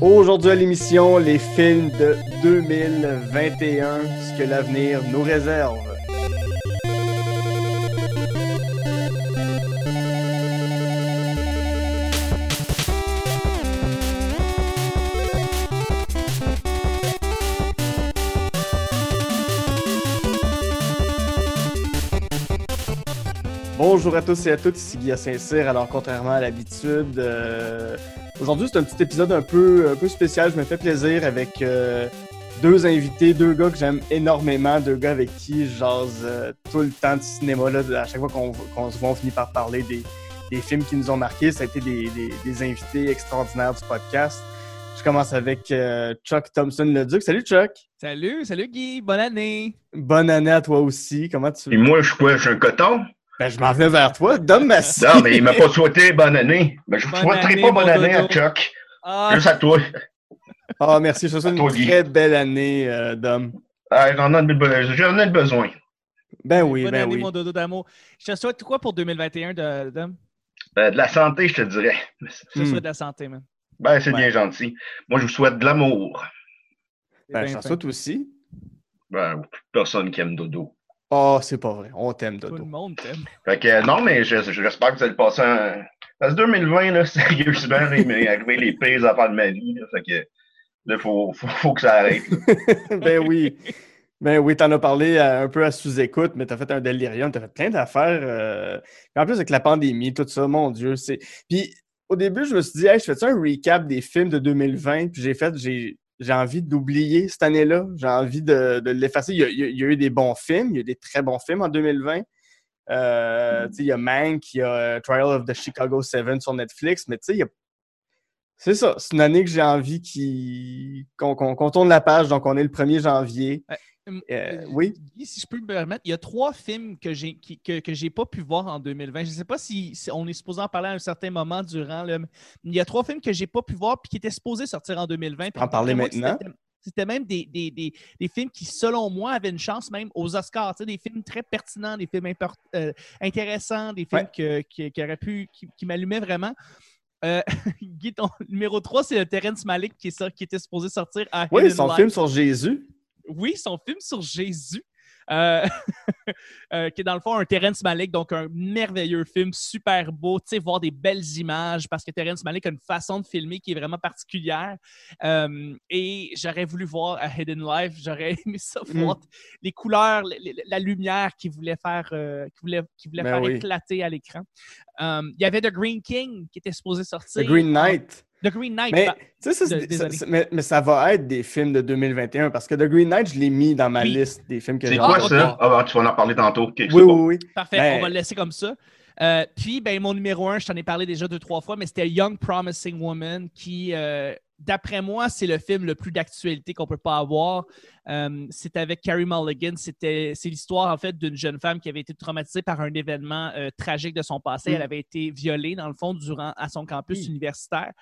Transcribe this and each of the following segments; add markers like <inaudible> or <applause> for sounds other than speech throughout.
Aujourd'hui à l'émission, les films de 2021, ce que l'avenir nous réserve. Bonjour à tous et à toutes, ici Guillaume Saint-Cyr. Alors, contrairement à l'habitude, euh, aujourd'hui c'est un petit épisode un peu, un peu spécial. Je me fais plaisir avec euh, deux invités, deux gars que j'aime énormément, deux gars avec qui je jase euh, tout le temps de cinéma. Là, à chaque fois qu'on qu'on se voit, on finit par parler des, des films qui nous ont marqués. Ça a été des, des- des invités extraordinaires du podcast. Je commence avec euh, Chuck Thompson-Leduc. Salut Chuck! Salut, salut Guy, bonne année. Bonne année à toi aussi. Comment tu Et moi, je suis quoi? Je suis un coton? Ben, je m'en vais vers toi. Dom Massy. Non, mais il m'a pas souhaité bonne année. Ben, je ne souhaiterai année, pas bonne année à. Chuck. Ah, Juste à toi. Ah, merci. Je te souhaite une Toi, Guy. très belle année, euh, Dom. Ah, J'en ai, ai besoin. Ben oui, bonne ben année, oui. mon dodo d'amour. Je te souhaite quoi pour 2021, de, Dom? Ben, de la santé, je te dirais. Je te Hmm. souhaite de la santé, man. Ben, c'est Ouais. bien gentil. Moi, je vous souhaite de l'amour. C'est Ben, bien je t'en souhaite aussi. Ben, personne qui aime Dodo. Oh, c'est pas vrai. On t'aime, Tout le Dodo. monde t'aime. Fait que, euh, non, mais je- j'espère que vous allez passer un. Parce que 2020, là, <laughs> sérieusement, il m'est arrivé les pires affaires de ma vie. Là, fait que, là, faut, faut, faut que ça arrête. <laughs> ben oui. Ben oui, t'en as parlé à- un peu à sous-écoute, mais t'as fait un délirium, t'as fait plein d'affaires. euh, En plus, avec la pandémie, tout ça, mon Dieu, c'est... Puis, au début, je me suis dit, hey, je fais un recap des films de 2020? Puis j'ai fait, j'ai, j'ai envie d'oublier cette année-là. J'ai envie de, de l'effacer. Il y, a, il y a- il y a eu des bons films, il y a eu des très bons films en 2020. Euh, sais, il y a Mank, il y a euh, Trial of the Chicago 7 sur Netflix, mais tu sais, il y a c'est ça, c'est une année que j'ai envie qu'on tourne la page, donc on est le 1er janvier. Euh, euh, oui. Guy, si je peux me permettre, il y a trois films que j'ai que, que j'ai pas pu voir en 2020. Je ne sais pas si, si on est supposé en parler à un certain moment durant le. Il y a trois films que j'ai pas pu voir puis qui étaient supposés sortir en 2020. puis en parler maintenant? c'était- même des, des, des, des films qui, selon moi, avaient une chance même aux Oscars. Tu sais, des films très pertinents, des films euh, intéressants, des films que- qui, qui auraient pu, qui, qui m'allumaient vraiment. Euh, <laughs> Guy, ton numéro 3, c'est le Terrence Malick qui, est qui était supposé sortir à Oui, Hidden son Life. film sur Jésus. Oui, son film sur Jésus, euh, <laughs> euh, qui est dans le fond un Terrence Malick, donc un merveilleux film, super beau, tu sais, voir des belles images, parce que Terrence Malick a une façon de filmer qui est vraiment particulière. Euh, et j'aurais voulu voir A Hidden Life, j'aurais aimé ça, Mm. voir les couleurs, la lumière qui voulait faire, voulait, voulait Ben faire oui. éclater à l'écran. Il y avait The Green King qui était supposé sortir. The Green Knight. The Green Knight. Mais, bah, ça, c'est- de- mais, mais ça va être des films de 2021 parce que The Green Knight, je l'ai mis dans ma Oui. liste des films que C'est j'ai quoi envie de ça? Ah, ben, tu vas en parler tantôt. C'est Oui, bon. oui, oui. Parfait, Ben- on va le laisser comme ça. Euh, puis, ben, mon numéro un, je t'en ai parlé déjà deux, trois fois, mais c'était Young Promising Woman, qui, euh, d'après moi, c'est le film le plus d'actualité qu'on peut pas avoir. Euh, c'est avec Carrie Mulligan. C'était, c'est l'histoire, en fait, d'une jeune femme qui avait été traumatisée par un événement euh, tragique de son passé. Mm. Elle avait été violée, dans le fond, durant à son campus Oui. universitaire.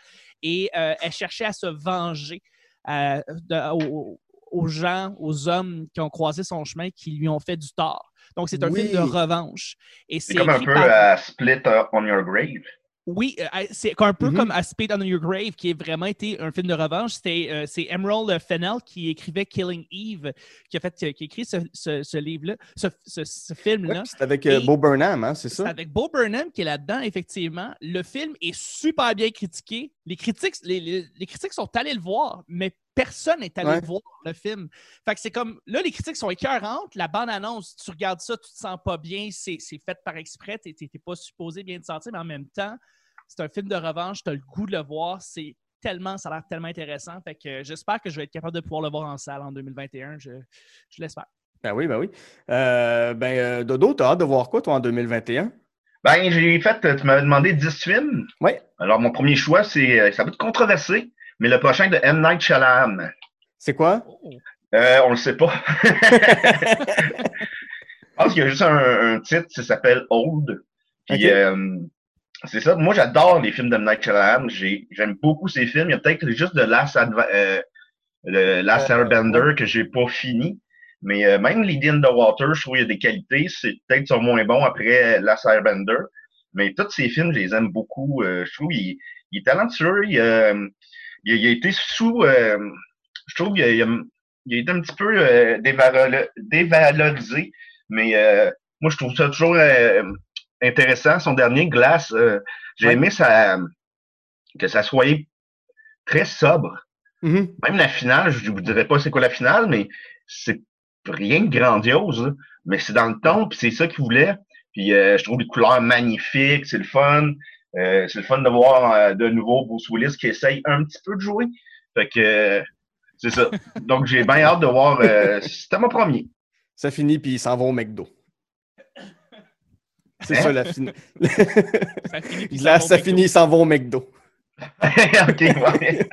Et euh, elle cherchait à se venger de- aux, aux gens, aux hommes qui ont croisé son chemin, qui lui ont fait du tort. Donc, c'est un Oui. film de revanche. Et C'est comme un peu par- Split on Your Grave. Oui, euh, c'est un peu Mhm. comme A Spade on Your Grave, qui est vraiment été un film de revanche. Euh, c'est Emerald Fennell qui écrivait Killing Eve, qui a, fait, qui a écrit ce, ce- ce livre-là, ce, ce- film-là. C'est avec euh, Bo Burnham, hein, c'est C'est ça? avec Bo Burnham qui est là-dedans, effectivement. Le film est super bien critiqué. Les critiques, les, les- les critiques sont allés le voir, mais personne n'est allé Ouais. voir le film. Fait que c'est comme, là, les critiques sont écœurantes. La bande-annonce, tu regardes ça, tu te sens pas bien, c'est c'est fait par exprès, tu n'es pas supposé bien te sentir, mais en même temps, c'est un film de revanche, tu as le goût de le voir, c'est tellement, ça a l'air tellement intéressant. Fait que euh, j'espère que je vais être capable de pouvoir le voir en salle en 2021. Je, je l'espère. Ben oui, ben oui. Euh, ben, euh, Dodo, t'as hâte de voir quoi, toi, en 2021? Ben, j'ai fait, tu m'avais demandé 10 films. Oui. Alors, mon premier choix, c'est, ça va être controversé, mais le prochain de M. Night Shyamalan. C'est quoi? Euh, on le sait pas. <laughs> Je pense qu'il y a juste un, un titre, ça s'appelle Old. Puis, Ok. euh, c'est ça. Moi, j'adore les films de M. Night Shyamalan. J'ai- J'aime beaucoup ces films. Il y a peut-être juste de Last, Adva- euh, le Last Euh, Airbender que j'ai pas fini. Mais euh, même Lady in the Water, je trouve qu'il y a des qualités. C'est peut-être sur moins bon après Last Airbender. Mais tous ces films, je les aime beaucoup. Euh, je trouve qu'il il est talentueux. Il, euh, il, a- il a été sous. euh, je trouve qu'il a, il a- il a été un petit peu euh, dévalo- dévalorisé, mais euh, moi, je trouve ça toujours euh, intéressant. Son dernier, Glace, euh, j'ai Ouais. aimé ça, que ça soit très sobre. Mhm. Même la finale, je vous dirais pas c'est quoi la finale, mais c'est rien de grandiose. Mais c'est dans le ton, puis c'est ça qu'il voulait. Puis euh, je trouve les couleurs magnifiques, c'est le fun. Euh, c'est le fun de voir euh, de nouveau Bruce Willis qui essaye un petit peu de jouer. Fait que c'est ça. <laughs> Donc j'ai bien hâte de voir. C'était mon premier. Ça finit, puis ils s'en vont au McDo. C'est Hein? ça la finale. <laughs> Ça finit, Là, ça finit, ils s'en vont au McDo. <laughs> ok, ouais.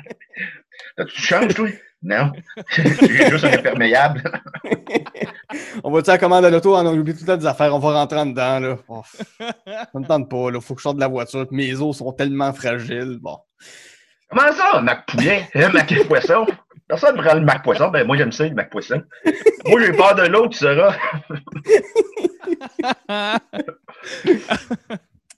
Tu changes, toi? Non. <laughs> J'ai juste un imperméable. On va-tu à la commande de l'auto? On oublie tout le temps des affaires. On va rentrer en dedans. Là. Oh, ça me tente pas. Il faut que je sorte de la voiture. Mes os sont tellement fragiles. Bon. Comment ça, Mac Poulet? Hein, Mac Poisson? Personne ne prend le Mac Poisson. Ben, moi, j'aime ça, le Mac Poisson. Moi, j'ai peur de l'autre, tu sauras. <laughs>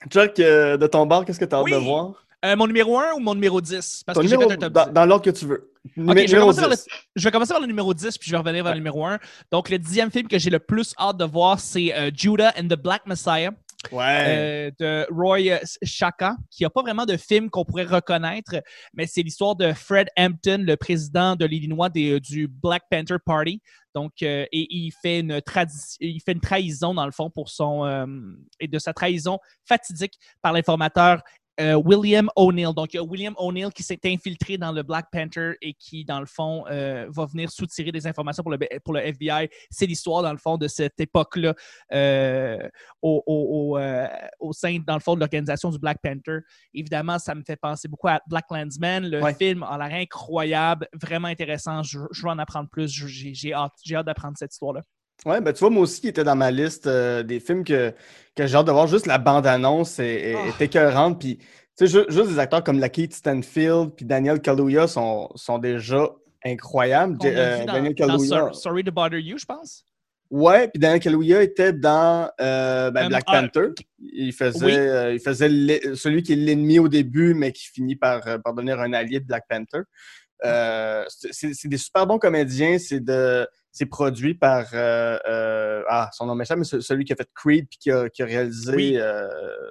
Chuck, euh, de ton bar, qu'est-ce que tu as hâte Oui. de voir? Euh, mon numéro 1 ou mon numéro 10? Parce Ton que j'ai numéro, fait un top dans, 10. dans l'ordre que tu veux. Numé- je vais, commencer par le, 10. je vais commencer par le numéro 10, puis je vais revenir vers le numéro 1. Donc, le dixième film que j'ai le plus hâte de voir, c'est euh, Judah and the Black Messiah Ouais. euh, de Roy Shaka, qui n'a pas vraiment de film qu'on pourrait reconnaître, mais c'est l'histoire de Fred Hampton, le président de l'Illinois du Black Panther Party. Donc, euh, et il fait une trahison dans le fond pour son euh, et de sa trahison fatidique par l'informateur euh, William O'Neill. Donc, il y a William O'Neill qui s'est infiltré dans le Black Panther et qui, dans le fond, euh, va venir soutirer des informations pour le, pour le FBI. C'est l'histoire, dans le fond, de cette époque-là euh, au, au- au, au sein, dans le fond, de l'organisation du Black Panther. Évidemment, ça me fait penser beaucoup à Black Landsman. Le Ouais. film a l'air incroyable, vraiment intéressant. Je, je veux en apprendre plus. J'ai hâte, j'ai hâte d'apprendre cette histoire-là. Ouais, ben tu vois, moi aussi, il était dans ma liste euh, des films que, que j'ai hâte de voir. Juste la bande-annonce est, est, Ah. est écœurante. Puis, tu sais, ju- juste des acteurs comme Lakeith Stanfield puis Daniel Kaluuya sont, sont déjà incroyables. Euh, dans, Daniel Kaluuya. Sor- Sorry to Bother You, je pense. Ouais, puis Daniel Kaluuya était dans euh, ben, Euh, Black ah, Panther. Il faisait, oui. euh, il faisait celui qui est l'ennemi au début, mais qui finit par, par devenir un allié de Black Panther. Euh, c'est des super bons comédiens. C'est de c'est produit par euh, euh, ah son nom m'échappe, mais celui qui a fait Creed puis qui a, qui a réalisé Oui. euh,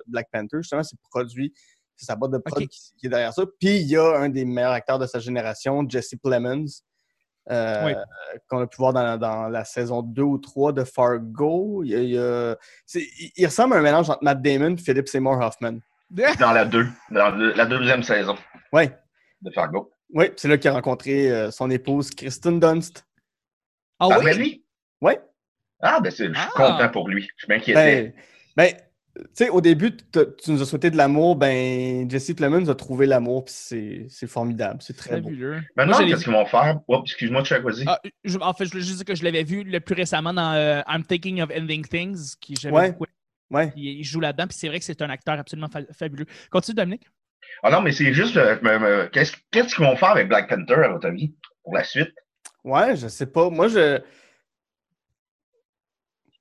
Black Panther. Justement, c'est produit. C'est sa boîte de prod qui, qui est derrière ça. Puis il y a un des meilleurs acteurs de sa génération, Jesse Plemons, euh, Oui. qu'on a pu voir dans, dans la saison 2 ou 3 de Fargo. Il, y a- il ressemble à un mélange entre Matt Damon et Philip Seymour Hoffman. <laughs> Dans la 2, dans la deuxième saison Oui, de Fargo. oui, c'est là qu'il a rencontré son épouse Kristen Dunst. Ah Ah, oui? ben lui? Oui. Ah, ben c'est, je suis Ah. content pour lui. Je m'inquiétais. Ben, ben, tu sais, au début, tu nous as souhaité de l'amour, ben, Jesse Plemons a trouvé l'amour, puis c'est c'est formidable, c'est très beau. Fabuleux. Maintenant, qu'est-ce qu'ils vont faire? Oh, excuse-moi, tu as vas-y. Ah, je- en fait, je voulais juste dire que je l'avais vu le plus récemment dans euh, I'm Thinking of Ending Things, qui j'avais Ouais. beaucoup Ouais. Il, il joue là-dedans, puis c'est vrai que c'est un acteur absolument fa- fabuleux. Continue, Dominique. Ah non, mais c'est juste, euh, qu'est-ce qu'est-ce qu'ils vont faire avec Black Panther, à votre avis, pour la suite? Ouais, je sais pas. Moi, je.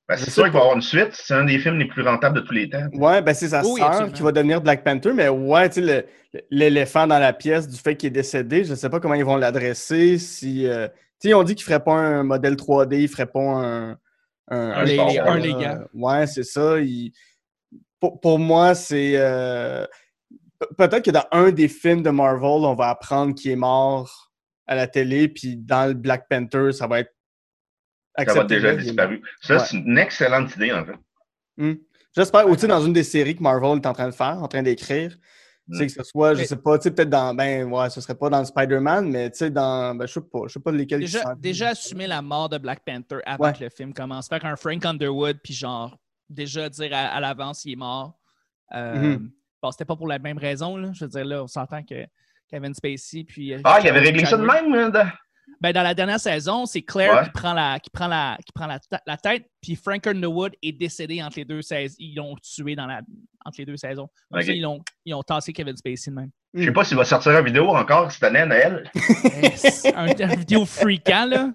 Ben, c'est sûr qu'il va y avoir une suite. C'est un des films les plus rentables de tous les temps. Ouais, ben c'est sa Oui, sœur absolument. qui va devenir Black Panther, mais ouais, tu sais, le- l'éléphant dans la pièce du fait qu'il est décédé, je sais pas comment ils vont l'adresser. Si, euh, tu sais, on dit qu'il ferait pas un modèle 3D, il ferait pas un. Un, Un Les- légal. Ouais, c'est ça. il- Pour, pour moi, c'est. euh, pe- Peut-être que dans un des films de Marvel, on va apprendre qu'il est mort à la télé, puis dans le Black Panther, ça va être. Ça va déjà disparu. Ça, Ouais. c'est une excellente idée, en fait. J'espère, ou tu sais, dans une des séries que Marvel est en train de faire, en train d'écrire, tu sais, Mm. que ce soit, je sais pas, tu sais, peut-être dans, ben, ouais, ce serait pas dans Spider-Man, mais tu sais, dans, ben, je sais pas, je sais pas lesquels Déjà, déjà assumer la mort de Black Panther avant Ouais. que le film commence. Faire un Frank Underwood, puis genre, déjà dire à, à l'avance il est mort. Euh, Mhm. Bon, c'était pas pour la même raison, là. Je veux dire, là, on s'entend que Kevin Spacey, puis. euh, Ah, il avait réglé ça de même, hein, de- Ben, dans la dernière saison, c'est Claire Ouais. qui prend, la, qui prend, la, qui prend la, tête, puis Frank Underwood est décédé entre les deux saisons. Ils l'ont tué dans la, entre les deux saisons. Donc, Ok. ça, ils, l'ont- ils ont tassé Kevin Spacey de même. Je sais pas s'il va sortir une vidéo encore cette année à Noël. Yes. <laughs> un, une vidéo freakant, là.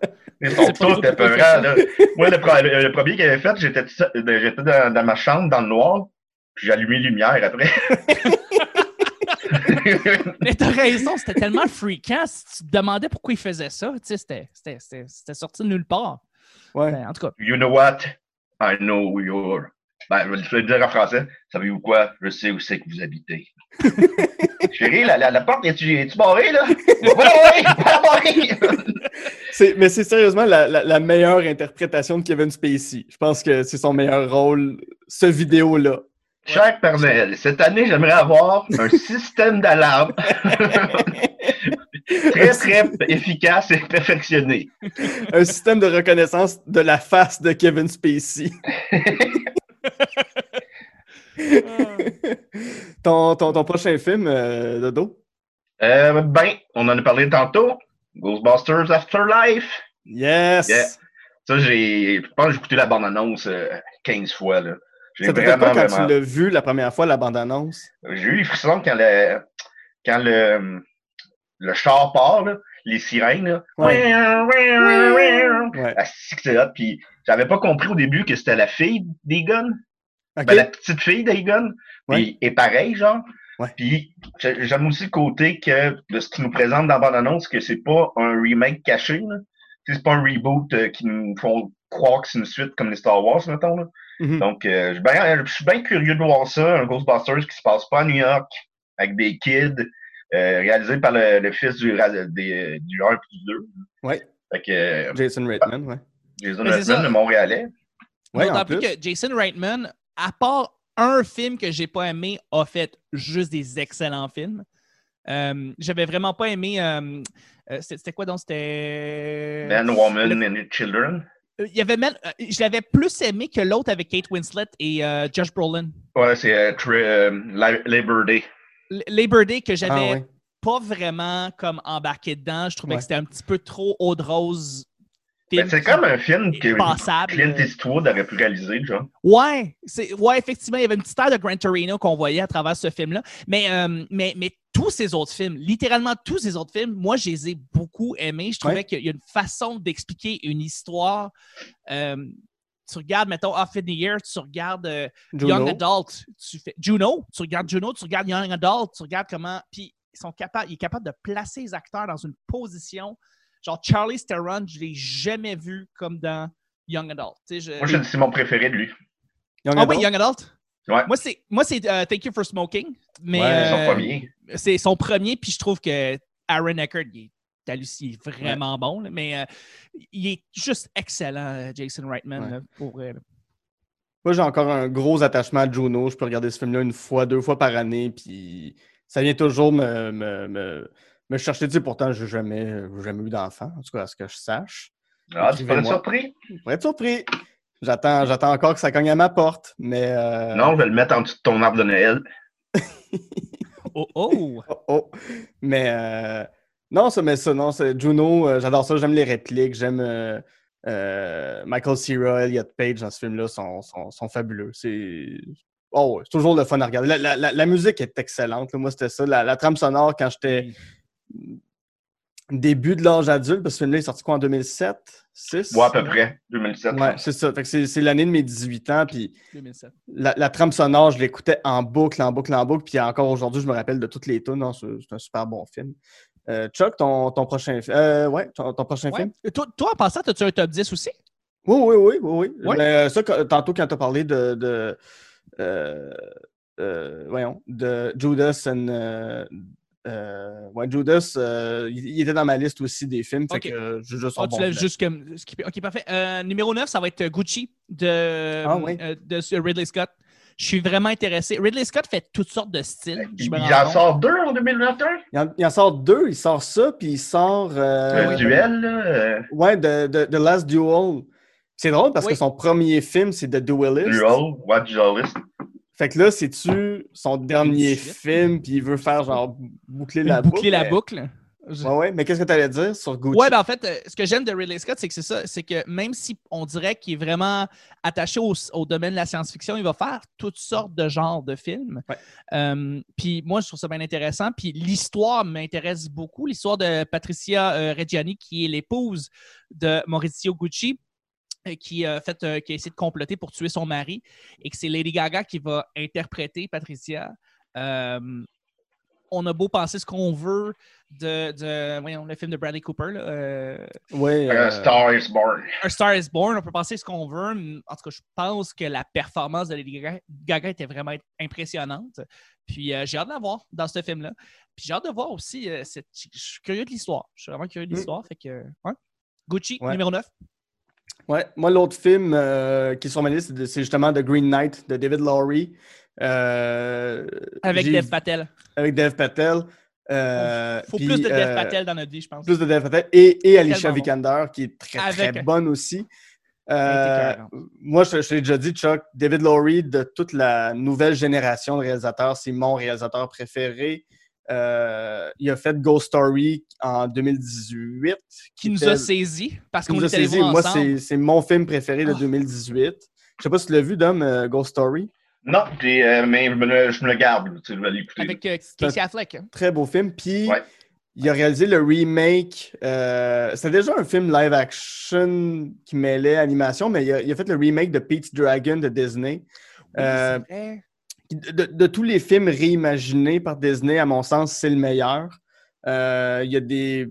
Pourquoi il fait épeurants, là. Moi, le, le- le premier qu'il avait fait, j'étais j'étais dans, dans ma chambre, dans le noir, puis j'ai allumé les lumières après. <laughs> <laughs> Mais t'as raison, c'était tellement freakant. Si tu te demandais pourquoi il faisait ça, tu sais, c'était- c'était c'était- c'était sorti de nulle part. Ouais. Ben, en tout cas, You know what? I know who you're. Ben, je vais le dire en français. Savez-vous quoi? Je sais où c'est que vous habitez. <laughs> Chérie, la, la, la porte, est-tu est barrée, là? <laughs> Oui! C'est- mais c'est sérieusement la, la- la meilleure interprétation de Kevin Spacey. Je pense que c'est son meilleur rôle, ce vidéo-là. Cher Père Noël, cette année, j'aimerais avoir un système d'alarme <laughs> très, très efficace et perfectionné. Un système de reconnaissance de la face de Kevin Spacey. <laughs> ton, ton, ton prochain film, euh, Dodo? Euh, ben, on en a parlé tantôt. Ghostbusters Afterlife. Yes! Yeah. Ça, j'ai. Je pense que j'ai écouté la bande-annonce euh, 15 fois. Là. Ça vraiment, quoi quand vraiment. tu l'as vu la première fois, la bande-annonce? J'ai eu les frissons quand le, quand le, le char part, là, les sirènes. Là. Ouais. Ouais. Ouais. Ah. Puis j'avais pas compris au début que c'était la fille des guns. Ben, la petite fille d'Egon. Puis est pareil, genre. Puis j'ai- j'aime aussi le côté que de ce qu'ils nous présente dans la bande-annonce, que c'est pas un remake caché. Là. C'est pas un reboot euh, qui nous font croire que c'est une suite comme les Star Wars, mettons. Là. Mhm. Donc, euh, je suis bien- je suis bien curieux de voir ça, un Ghostbusters qui se passe pas à New York, avec des kids, euh, réalisé par le, le fils du, des, du 1 et du 2. Ouais. Fait que euh, Jason Reitman, ouais. Jason Reitman, le Montréalais. D'autant en plus que Jason Reitman, à part un film que j'ai pas aimé, a fait juste des excellents films. Euh, J'avais vraiment pas aimé. euh, euh, C'était c'était quoi donc? C'était. Man, Woman and Children. Euh, Il y avait même, euh, je l'avais plus aimé que l'autre avec Kate Winslet et euh, Josh Brolin. Ouais, c'est euh, euh, Labor Day. L- Labor Day que j'avais Ah, ouais. pas vraiment comme embarqué dedans. Je trouvais Ouais. que c'était un petit peu trop eau de rose. Ben, c'est comme un film que passable. Clint Eastwood aurait pu réaliser, genre. Ouais, c'est, ouais, effectivement, il y avait une petite aire de Gran Torino qu'on voyait à travers ce film-là. Mais, euh, mais, mais tous ces autres films, littéralement tous ces autres films, moi, je les ai beaucoup aimés. Je trouvais Ouais. qu'il y a une façon d'expliquer une histoire. Euh, tu regardes, mettons, Off in the Year, tu regardes euh, Young. Adult, tu fais Juno, tu regardes Juno, tu regardes Young Adult, tu regardes comment. Puis ils sont capables, il est capable de placer les acteurs dans une position. Genre Charlie Theron, je l'ai jamais vu comme dans Young Adult. Je- Moi, c'est mon préféré de lui. Young ah oui, Adult? Young Adult? Ouais. Moi, c'est, moi, c'est euh, Thank You for Smoking. Mais, Ouais, Son euh, premier. C'est son premier, puis je trouve que Aaron Eckert, il est, halluc- il est vraiment bon. là, mais euh, il est juste excellent, Jason Reitman. Ouais. là, pour, euh, Moi, j'ai encore un gros attachement à Juno. Je peux regarder ce film-là une fois, deux fois par année, puis ça vient toujours me, me, me, me chercher. Tu sais, pourtant, je n'ai jamais, j'ai jamais eu d'enfant, en tout cas, à ce que je sache. Ah, tu pas écrivez-moi. surpris? Je pourrais être surpris. J'attends, j'attends encore que ça cogne à ma porte, mais... euh, Non, je vais le mettre en dessous de ton arbre de Noël. <laughs> Oh, oh! Oh, oh. Mais euh, non, ça, mais ça, non, c'est Juno, euh, j'adore ça, j'aime les répliques, j'aime euh, euh, Michael Cera, Elliot Page dans ce film-là, sont, sont, sont fabuleux. C'est oh, ouais, c'est toujours le fun à regarder. La, la- la- la musique est excellente. là. Moi, c'était ça. La, la trame sonore, quand j'étais début de l'âge adulte, parce que ce film-là est sorti quoi en 2007? 6? Ouais, à peu près. 2007. Ouais, c'est ça. C'est, c'est l'année de mes 18 ans, puis 2007. la, la trame sonore, je l'écoutais en boucle, en boucle, en boucle. Puis encore aujourd'hui, je me rappelle de toutes les tunes. Non, C'est un super bon film. Euh, Chuck, ton, ton prochain film. Euh, ouais, ton, ton prochain Ouais. film? Toi, toi, en passant, as-tu un top 10 aussi? Oui, oui, oui, oui, oui. Ouais. Mais, euh, ça, quand- tantôt, quand tu as parlé de. de euh, euh, voyons, de Judas and. Euh, ouais, Judas, euh, il, il était dans ma liste aussi des films. Fait que je tu bon l'as film. juste comme. Ok, parfait. Euh, numéro 9, ça va être Gucci de, Ah, oui. euh, de Ridley Scott. Je suis vraiment intéressé. Ridley Scott fait toutes sortes de styles. je Il en compte. sort deux en 2021? Il en, il en sort deux. Il sort ça, puis il sort. euh, Le duel, là. euh, Ouais, de, de, The Last Duel. C'est drôle parce Oui. que son premier film, c'est The Duelist. Duel, ouais, duelist. Fait que là, c'est-tu son dernier film, puis il veut faire genre boucler la boucle. Boucler la mais- boucle? Je- Ouais, ouais, mais qu'est-ce que tu allais dire sur Gucci? Ouais, ben en fait, euh, ce que j'aime de Ridley Scott, c'est que c'est ça, c'est que même si on dirait qu'il est vraiment attaché au, au domaine de la science-fiction, il va faire toutes sortes de genres de films. Ouais. Euh, puis moi, je trouve ça bien intéressant. Puis l'histoire m'intéresse beaucoup, l'histoire de Patricia euh, Reggiani, qui est l'épouse de Maurizio Gucci qui a, fait, euh, qui a essayé de comploter pour tuer son mari et que c'est Lady Gaga qui va interpréter Patricia. Euh, on a beau penser ce qu'on veut de, de voyons, le film de Bradley Cooper. Là, euh, Oui. A euh, Star is Born. A Star is Born, on peut penser ce qu'on veut. mais En tout cas, je pense que la performance de Lady Gaga, Gaga était vraiment impressionnante. Puis euh, j'ai hâte de la voir dans ce film-là. Puis j'ai hâte de voir aussi. euh, cette- Je suis curieux de l'histoire. Je suis vraiment curieux de Mm. l'histoire. Fait que, ouais. Gucci, Ouais. numéro 9. Ouais, moi, l'autre film euh, qui est sur ma liste, c'est justement The Green Knight de David Lowry. Euh, Avec Dev Patel. Avec Dev Patel. Euh, Faut plus de Dev euh, Patel dans notre vie, je pense. Plus de Dev Patel. Et, et Alicia bon. Vikander, qui est très, Avec- très bonne aussi. Moi, je, je t'ai déjà dit, Chuck, David Lowry, de toute la nouvelle génération de réalisateurs, c'est mon réalisateur préféré. Euh, il a fait Ghost Story en 2018. Qui nous était- a saisis parce qui qu'on nous allé saisi. Moi, c'est mon film préféré de Ah. 2018. Je sais pas si tu l'as vu, Dom, euh, Ghost Story. Non, euh, mais je me, le, je me le garde. Tu vais l'écouter. Avec euh, Casey Affleck. Très beau film. Puis, Ouais. il a réalisé le remake. euh, C'était déjà un film live action qui mêlait animation, mais il a, il a fait le remake de Pete's Dragon de Disney. Oui, Euh, c'est vrai. De, de tous les films réimaginés par Disney, à mon sens, c'est le meilleur. Euh, il, y a des,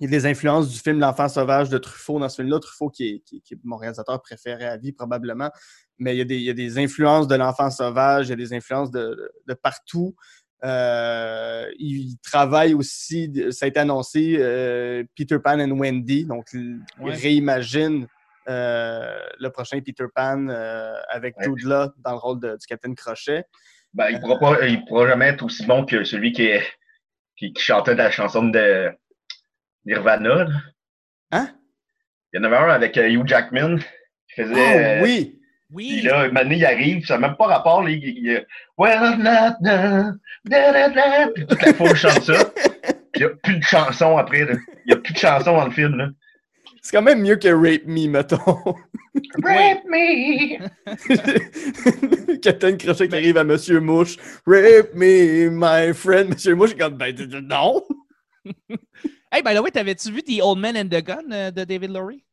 il y a des influences du film L'Enfant sauvage de Truffaut dans ce film-là. Truffaut, qui est, qui- qui est mon réalisateur préféré à vie, probablement. Mais il y a des, il y a des influences de L'Enfant sauvage, il y a des influences de, de- de partout. Euh, il travaille aussi, ça a été annoncé, euh, Peter Pan and Wendy. Donc, il, réimagine le prochain Peter Pan euh, avec Ouais. Jude Law dans le rôle de- du Capitaine Crochet. Ben, il pourra pas, il pourra jamais être aussi bon que celui qui, est, qui, qui chantait la chanson de Nirvana. là. Hein? Il y en avait un avec euh, Hugh Jackman qui faisait. Euh, oui! Oui. Puis là, maintenant, il arrive, ça n'a même pas rapport. Là, il, il, il- Well, not da, da, da. Puis toute la foule chante ça. Puis <laughs> il n'y a plus de chansons après. là. Il n'y a plus de chansons dans le film. Là. C'est quand même mieux que Rape Me, mettons. Rape me! <laughs> Capitaine Crochet qui arrive à Monsieur Mouche. Rape me, my friend. Monsieur Mouche est comme, ben, non! <laughs> Hey, by the way, t'avais-tu vu The Old Man and the Gun euh, de David Lowry?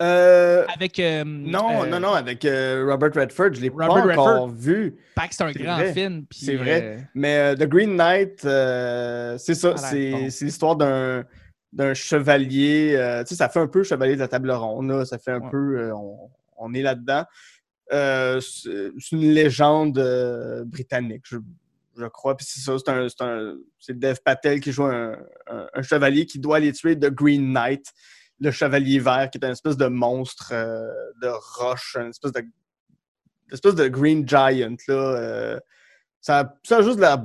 Euh, Avec. euh, non, euh, non, non, avec euh, Robert Redford, je l'ai pas Robert encore vu. Paraît que c'est un grand vrai. film. C'est vrai. Mais euh, The Green Knight, euh, c'est ça, Ça a c'est l'air bon. c'est l'histoire d'un d'un chevalier. euh, tu sais, ça fait un peu chevalier de la table ronde, là, ça fait un Ouais. peu. euh, on, on est là-dedans. Euh, c'est une légende britannique, je, je crois. Puis c'est ça, c'est Dev Patel qui joue un, un- un chevalier qui doit aller tuer The Green Knight, le chevalier vert, qui est un espèce de monstre de roche, une espèce de, une espèce de Green Giant. Là, ça, ça a juste de la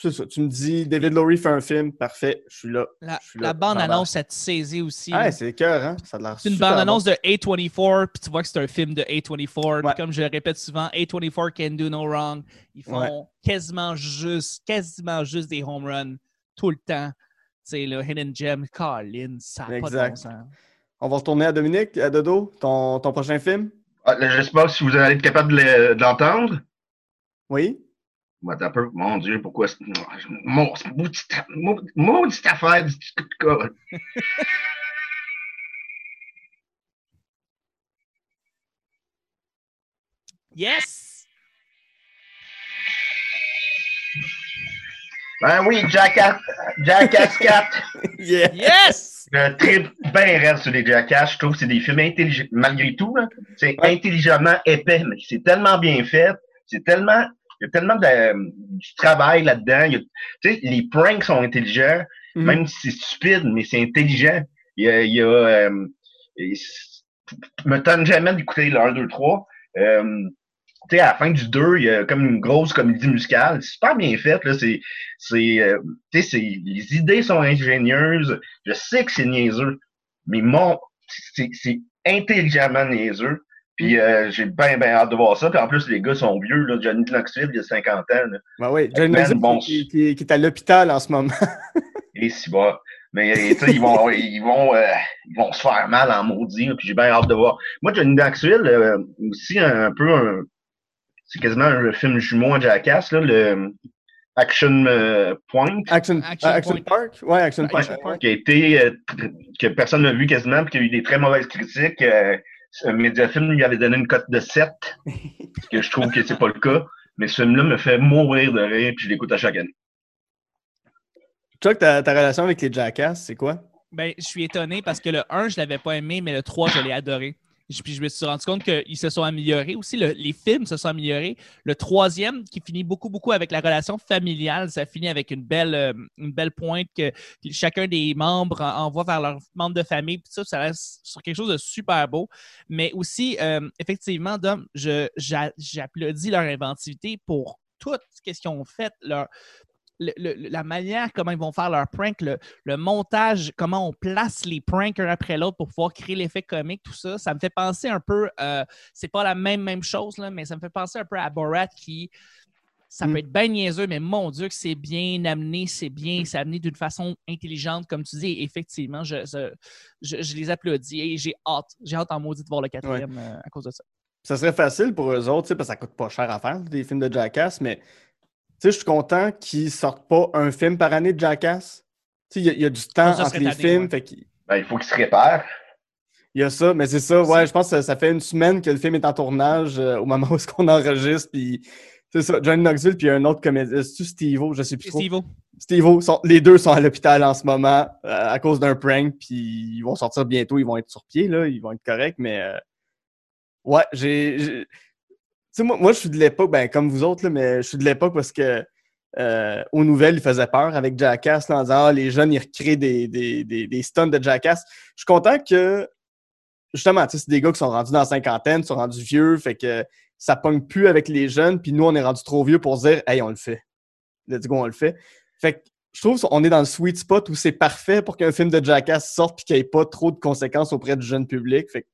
c'est ça. Tu me dis, David Lowry fait un film, parfait, je suis là. La, bande-annonce, ça te saisit aussi. Ah, c'est cœur, hein? Ça a l'air C'est une bande-annonce de A24, puis tu vois que c'est un film de A24. Puis Ouais. Comme je le répète souvent, A24 can do no wrong. Ils font Ouais. quasiment juste, quasiment juste des home runs tout le temps. Tu sais, là, Hidden Gem, Colin, ça n'a pas de Exact. bon sens. On va retourner à Dominique, à Dodo, ton, ton prochain film? Ah, je sais pas si vous allez être capable le- de l'entendre. Oui? Mon Dieu, pourquoi. c'est- Mon, maudite- maudite affaire du coup de colle. <laughs> Yes! Ben oui, Jackass, Jackass <laughs> 4. Yeah! Yes! Je tripe bien raide sur les Jackass. Je trouve que c'est des films intelligents. Malgré tout, là, c'est Ouais. intelligemment épais, mais c'est tellement bien fait. C'est tellement. Il y a tellement de, du travail là-dedans. Il y a- Tu sais, les pranks sont intelligents, Mhm. même si c'est stupide, mais c'est intelligent. Il y a. Il y a euh, me tente jamais d'écouter le 1, 2, 3. Euh, tu sais, à la fin du 2, il y a comme une grosse comédie musicale. C'est super bien fait, là. C'est, c'est, euh, tu sais, c'est, les idées sont ingénieuses. Je sais que c'est niaiseux, mais mon, c'est, c'est intelligemment niaiseux. Puis euh, j'ai bien, bien hâte de voir ça. Puis en plus, les gars sont vieux, là. Johnny Knoxville, il a 50 ans, là. Ben oui, John Man, Knoxville bon. qui, qui- qui est à l'hôpital en ce moment. <laughs> Et si bas. Mais tu sais, ils vont, <laughs> ils vont, euh, ils vont se faire mal en maudit. là, Puis j'ai bien hâte de voir. Moi, Johnny Knoxville, euh, aussi un, un peu un, c'est quasiment un film jumeau à Jackass, là, le Action euh, Point. Action, Action euh, Action Point. Park? Ouais, Action Park. Action Park. qui a été euh, que personne n'a vu quasiment, puis qui a eu des très mauvaises critiques. Un médiafilm lui avait donné une cote de 7, <laughs> que je trouve que c'est pas le cas. Mais ce film-là me fait mourir de rire, puis je l'écoute à chaque année. Chuck, ta, ta relation avec les Jackass, c'est quoi? Ben, je suis étonné parce que le 1, je l'avais pas aimé, mais le 3, je l'ai adoré. Puis je me suis rendu compte qu'ils se sont améliorés aussi. le- les films se sont améliorés. Le troisième, qui finit beaucoup, beaucoup avec la relation familiale, ça finit avec une belle, euh, une belle pointe que chacun des membres en- envoie vers leurs membres de famille. Puis ça, ça reste sur quelque chose de super beau. Mais aussi, euh, effectivement, Dom, j'applaudis leur inventivité pour tout ce qu'ils ont fait. Leur, le- le- la manière comment ils vont faire leurs pranks, le, le montage, comment on place les pranks un après l'autre pour pouvoir créer l'effet comique, tout ça, ça me fait penser un peu, euh, c'est pas la même même chose, là, mais ça me fait penser un peu à Borat qui, ça Mm. peut être bien niaiseux, mais mon Dieu que c'est bien amené, c'est bien, c'est amené d'une façon intelligente, comme tu dis, et effectivement, je, je, je- je les applaudis et j'ai hâte, j'ai hâte en maudit de voir le quatrième euh, à cause de ça. Ça serait facile pour eux autres, parce que ça coûte pas cher à faire, des films de Jackass, mais sais, je suis content qu'ils sortent pas un film par année de Jackass. Tu sais, il y a- il y, a du temps ça entre les tanné, films, ouais. fait qu'il Ben, il faut qu'il se répare. il y a ça, mais c'est ça, ouais, je pense que ça, fait une semaine que le film est en tournage euh, au moment où est-ce qu'on enregistre, puis c'est ça, Johnny Knoxville, puis un autre comédien, c'est-tu Steve-O, je sais plus trop. Steve-O, Steve-O, sont- les deux sont à l'hôpital en ce moment euh, à cause d'un prank, puis ils vont sortir bientôt, ils vont être sur pied, là, ils vont être corrects, mais euh, ouais, j'ai. Sais, moi, je suis de l'époque, ben, comme vous autres, là, mais je suis de l'époque parce que euh, aux nouvelles, ils faisaient peur avec Jackass en disant Ah, les jeunes, ils recréent des, des, des, des stunts de Jackass. Je suis content que, justement, tu sais, c'est des gars qui sont rendus dans la cinquantaine, sont rendus vieux, fait que ça pogne plus avec les jeunes, puis nous, on est rendus trop vieux pour dire Hey, on le fait. Let's go, on le fait. Fait que je trouve qu'on est dans le sweet spot où c'est parfait pour qu'un film de Jackass sorte puis qu'il n'y ait pas trop de conséquences auprès du jeune public. Fait que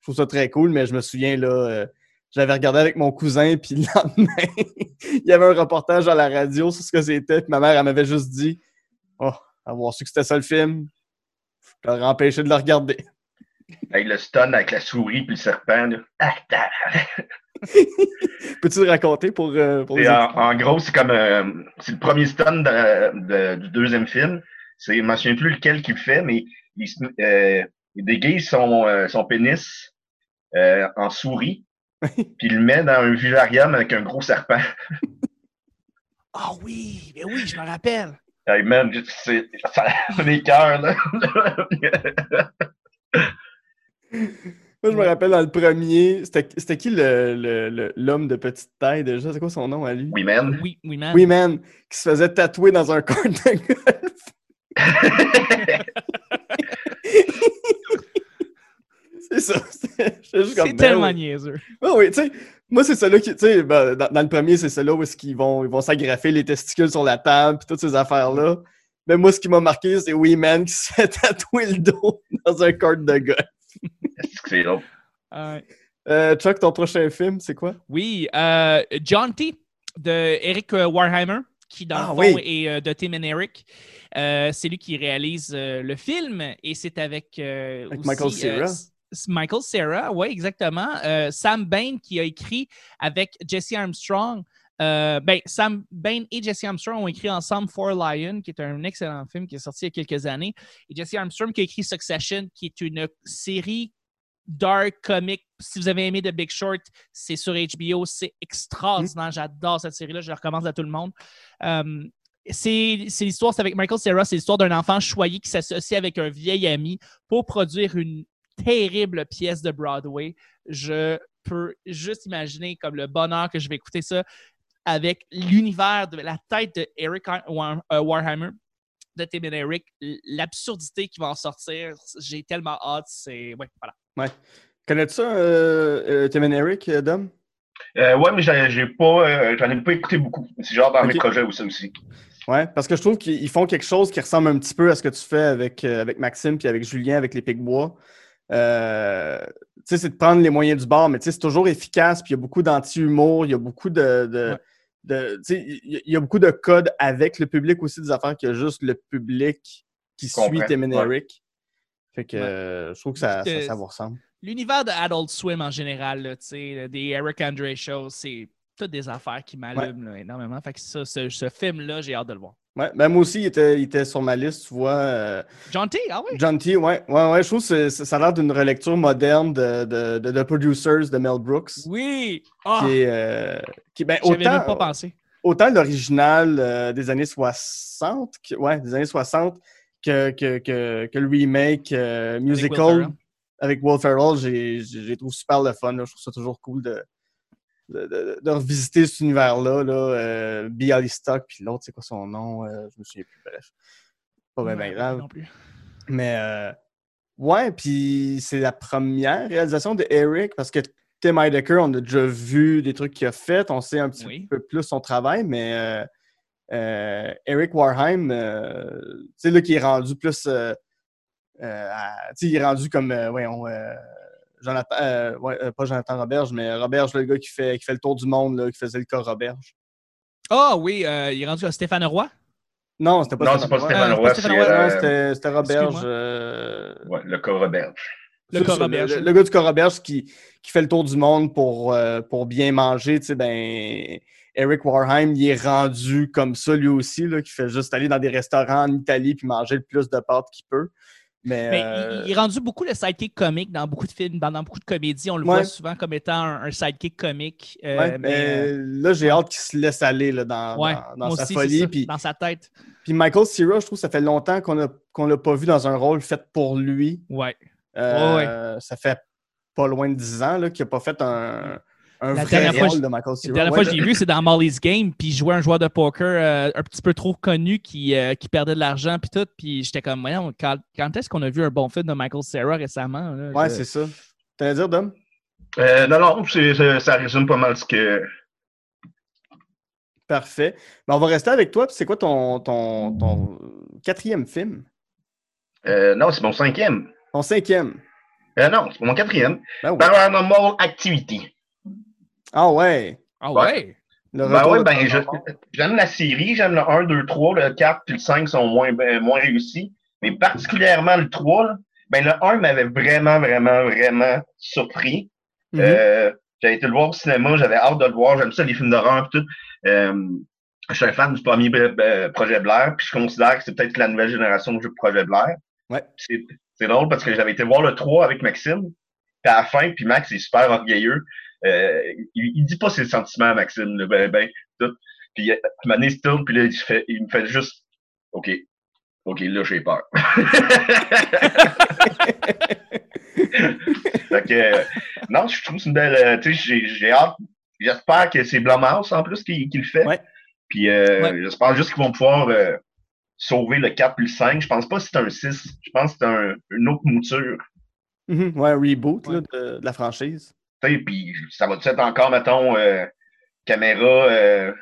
je trouve ça très cool, mais je me souviens, là, euh, j'avais regardé avec mon cousin, puis le lendemain, <laughs> il y avait un reportage à la radio sur ce que c'était, puis ma mère, elle m'avait juste dit Oh, avoir su que c'était ça le film, je t'aurais empêché de le regarder. Avec le stun, avec la souris puis le serpent. là. Ah. <laughs> Peux-tu le raconter pour, euh, pour les en, gros, c'est comme euh, c'est le premier stun de- de- du deuxième film. C'est, je ne me souviens plus lequel qui le fait, mais il, euh, il déguise son, son pénis en souris, puis il le met dans un vivarium avec un gros serpent. Ah oui, mais oui, je me rappelle. Hey man, c'est, des cœurs, là. Moi, je me rappelle dans le premier, c'était c'était qui le- le- le- l'homme de petite taille déjà? C'est quoi son nom à lui? oui, man. Oui, oui, man. Oui, man, qui se faisait tatouer dans un <laughs> court de golf. <laughs> C'est ça. <laughs> Ben tellement oui. niaiseux. Oui, tu sais, moi, c'est celle-là qui, tu sais, ben, dans, dans le premier, c'est celle-là où qu'ils vont, ils vont s'agrafer les testicules sur la table, puis toutes ces affaires-là. Mais moi, ce qui m'a marqué, c'est Oui Man qui <laughs> se fait tatouer le dos dans un court de golf. C'est drôle? Euh, Euh, Chuck, ton prochain film, c'est quoi? oui, euh, John T. de Eric Warheimer, qui dans Ah, le fond oui. est euh, de Tim and Eric. Euh, c'est lui qui réalise euh, le film et c'est avec, euh, Avec aussi, Michael euh, Cera. Michael Cera, oui, exactement. Euh, Sam Bain qui a écrit avec Jesse Armstrong. Euh, ben, Sam Bain et Jesse Armstrong ont écrit ensemble For Lion, qui est un excellent film qui est sorti il y a quelques années. Et Jesse Armstrong qui a écrit Succession, qui est une série dark comic. Si vous avez aimé The Big Short, c'est sur HBO. C'est extraordinaire. J'adore cette série-là. Je la recommande à tout le monde. Euh, c'est c'est l'histoire, c'est avec Michael Cera, c'est l'histoire d'un enfant choyé qui s'associe avec un vieil ami pour produire une terrible pièce de Broadway. Je peux juste imaginer comme le bonheur que je vais écouter ça avec l'univers de la tête de Eric euh, Warhammer, de Tim and Eric, l'absurdité qui va en sortir. J'ai tellement hâte. C'est. Ouais, voilà. Ouais. Connais-tu ça, euh, euh, Tim and Eric, Dom? Euh, ouais, mais j'ai, pas, euh, j'en ai pas écouté beaucoup. C'est genre dans mes projets aussi. aussi. Ouais, parce que je trouve qu'ils ils font quelque chose qui ressemble un petit peu à ce que tu fais avec, euh, avec Maxime puis avec Julien, avec les Picbois. Euh, tu sais, c'est de prendre les moyens du bord, mais tu sais, c'est toujours efficace, puis il y a beaucoup d'anti-humour, il y a beaucoup de. de, Ouais. de- tu sais, il y, a- beaucoup de codes avec le public aussi, des affaires qu'il y a juste le public qui suit Tim and ouais. Eric. Fait que Ouais. euh, je trouve que ça, ça, vous ressemble. L'univers de Adult Swim en général, là, tu sais, des Eric Andre shows, c'est toutes des affaires qui m'allument énormément. Fait que ça, ce, ce film-là, j'ai hâte de le voir. Ouais, ben moi aussi, il était, il était sur ma liste, tu vois. euh, John T, ah oui? John T, ouais, ouais, ouais, je trouve que ça a l'air d'une relecture moderne de, de, de, The Producers de Mel Brooks. Oui! Ah! Qui est, euh, qui, ben, autant, même pas pensé. autant l'original euh, des années 60, que- ouais, des années 60, que, que, que, que le remake musical Ferrell. avec Will Ferrell, j'ai j'ai- j'ai trouvé super le fun. là. Je trouve ça toujours cool de, de, de- de revisiter cet univers-là. Là, euh, B. Stock, puis l'autre, c'est quoi son nom? Euh, je me souviens plus, bref. Pas bien grave. non plus. Mais euh, ouais, puis c'est la première réalisation de Eric parce que Tim Heidecker, on a déjà vu des trucs qu'il a fait, on sait un petit Oui. peu plus son travail, mais euh, Eric Warheim, tu sais, là, qui est rendu plus. à- tu sais, il est rendu comme, voyons, euh, Jonathan, euh, ouais, euh, pas Jonathan Roberge, mais Roberge, le gars qui fait, qui fait le tour du monde, là, qui faisait le cas Roberge. Ah oui, euh, il est rendu à Stéphane Roy? Non, c'était pas Non, pas Roy. Stéphane Ah, Roy, c'est pas Stéphane Roy. Non, euh, c'était c'était Roberge. Excuse-moi. euh, ouais, le. Le. Le, le gars du Coroberge qui, qui fait le tour du monde pour, euh, pour bien manger, tu sais, ben, Eric Warheim, il est rendu comme ça lui aussi, là, qui fait juste aller dans des restaurants en Italie puis manger le plus de pâtes qu'il peut. Mais, Mais euh, il, il est rendu beaucoup le sidekick comique dans beaucoup de films, dans, dans beaucoup de comédies. On le Ouais. voit souvent comme étant un, un sidekick comique. euh, ouais, mais, euh, là, j'ai hâte qu'il se laisse aller là, dans, ouais, dans- dans moi sa aussi, folie. dans sa tête. puis Michael Cera, je trouve que ça fait longtemps qu'on qu'on l'a pas vu dans un rôle fait pour lui. Ouais. Ça fait pas loin de 10 ans qu'il n'a pas fait un, un La vrai dernière fois, rôle je- de Michael La dernière Ouais, fois que j'ai vu, c'est dans Molly's Game, puis il jouait un joueur de poker euh, un petit peu trop connu qui, euh, qui perdait de l'argent, puis tout. Puis j'étais comme, voyons, quand, quand est-ce qu'on a vu un bon film de Michael Cera récemment? là? Ouais, Je- c'est ça. T'allais dire, Dom? Euh, non, non, ça résume pas mal ce que. Parfait. Ben, on va rester avec toi. puis C'est quoi ton, ton, ton quatrième film? Euh, non, c'est mon cinquième. Ton cinquième? Euh, non, c'est mon quatrième. Ben oui. Paranormal Activity. Ah ouais. Ah Ouais. Le Ben de ben j'aime la série, j'aime le 1, 2, 3, le 4 puis le 5 sont moins, ben, moins réussis. Mais particulièrement le 3, là, ben le 1 m'avait vraiment, vraiment, vraiment surpris. Mhm. Euh, j'avais été le voir au cinéma, j'avais hâte de le voir, j'aime ça les films d'horreur et tout. Euh, je suis un fan du premier euh, Projet Blair, puis je considère que c'est peut-être la nouvelle génération de jeux de Projet Blair. Ouais. C'est c'est drôle parce que j'avais été voir le 3 avec Maxime, puis à la fin, puis Max est super orgueilleux. Euh, il, il dit pas ses sentiments à Maxime, là, ben, ben, tout. Puis euh, il se tourne, puis là, il, se fait, il me fait juste OK. OK, là, j'ai peur. <laughs> fait que, euh, non, je trouve que c'est une belle. euh, tu sais, j'ai- j'ai hâte. J'espère que c'est Blumhouse en plus qui, qui le fait. Ouais. Puis euh, Ouais. j'espère juste qu'ils vont pouvoir euh, sauver le 4 puis le 5. Je pense pas que c'est un 6. Je pense que c'est un, une autre mouture. Mhm. Ouais, un reboot là, de la franchise. Sais, puis ça va être encore, mettons, euh, caméra. Euh,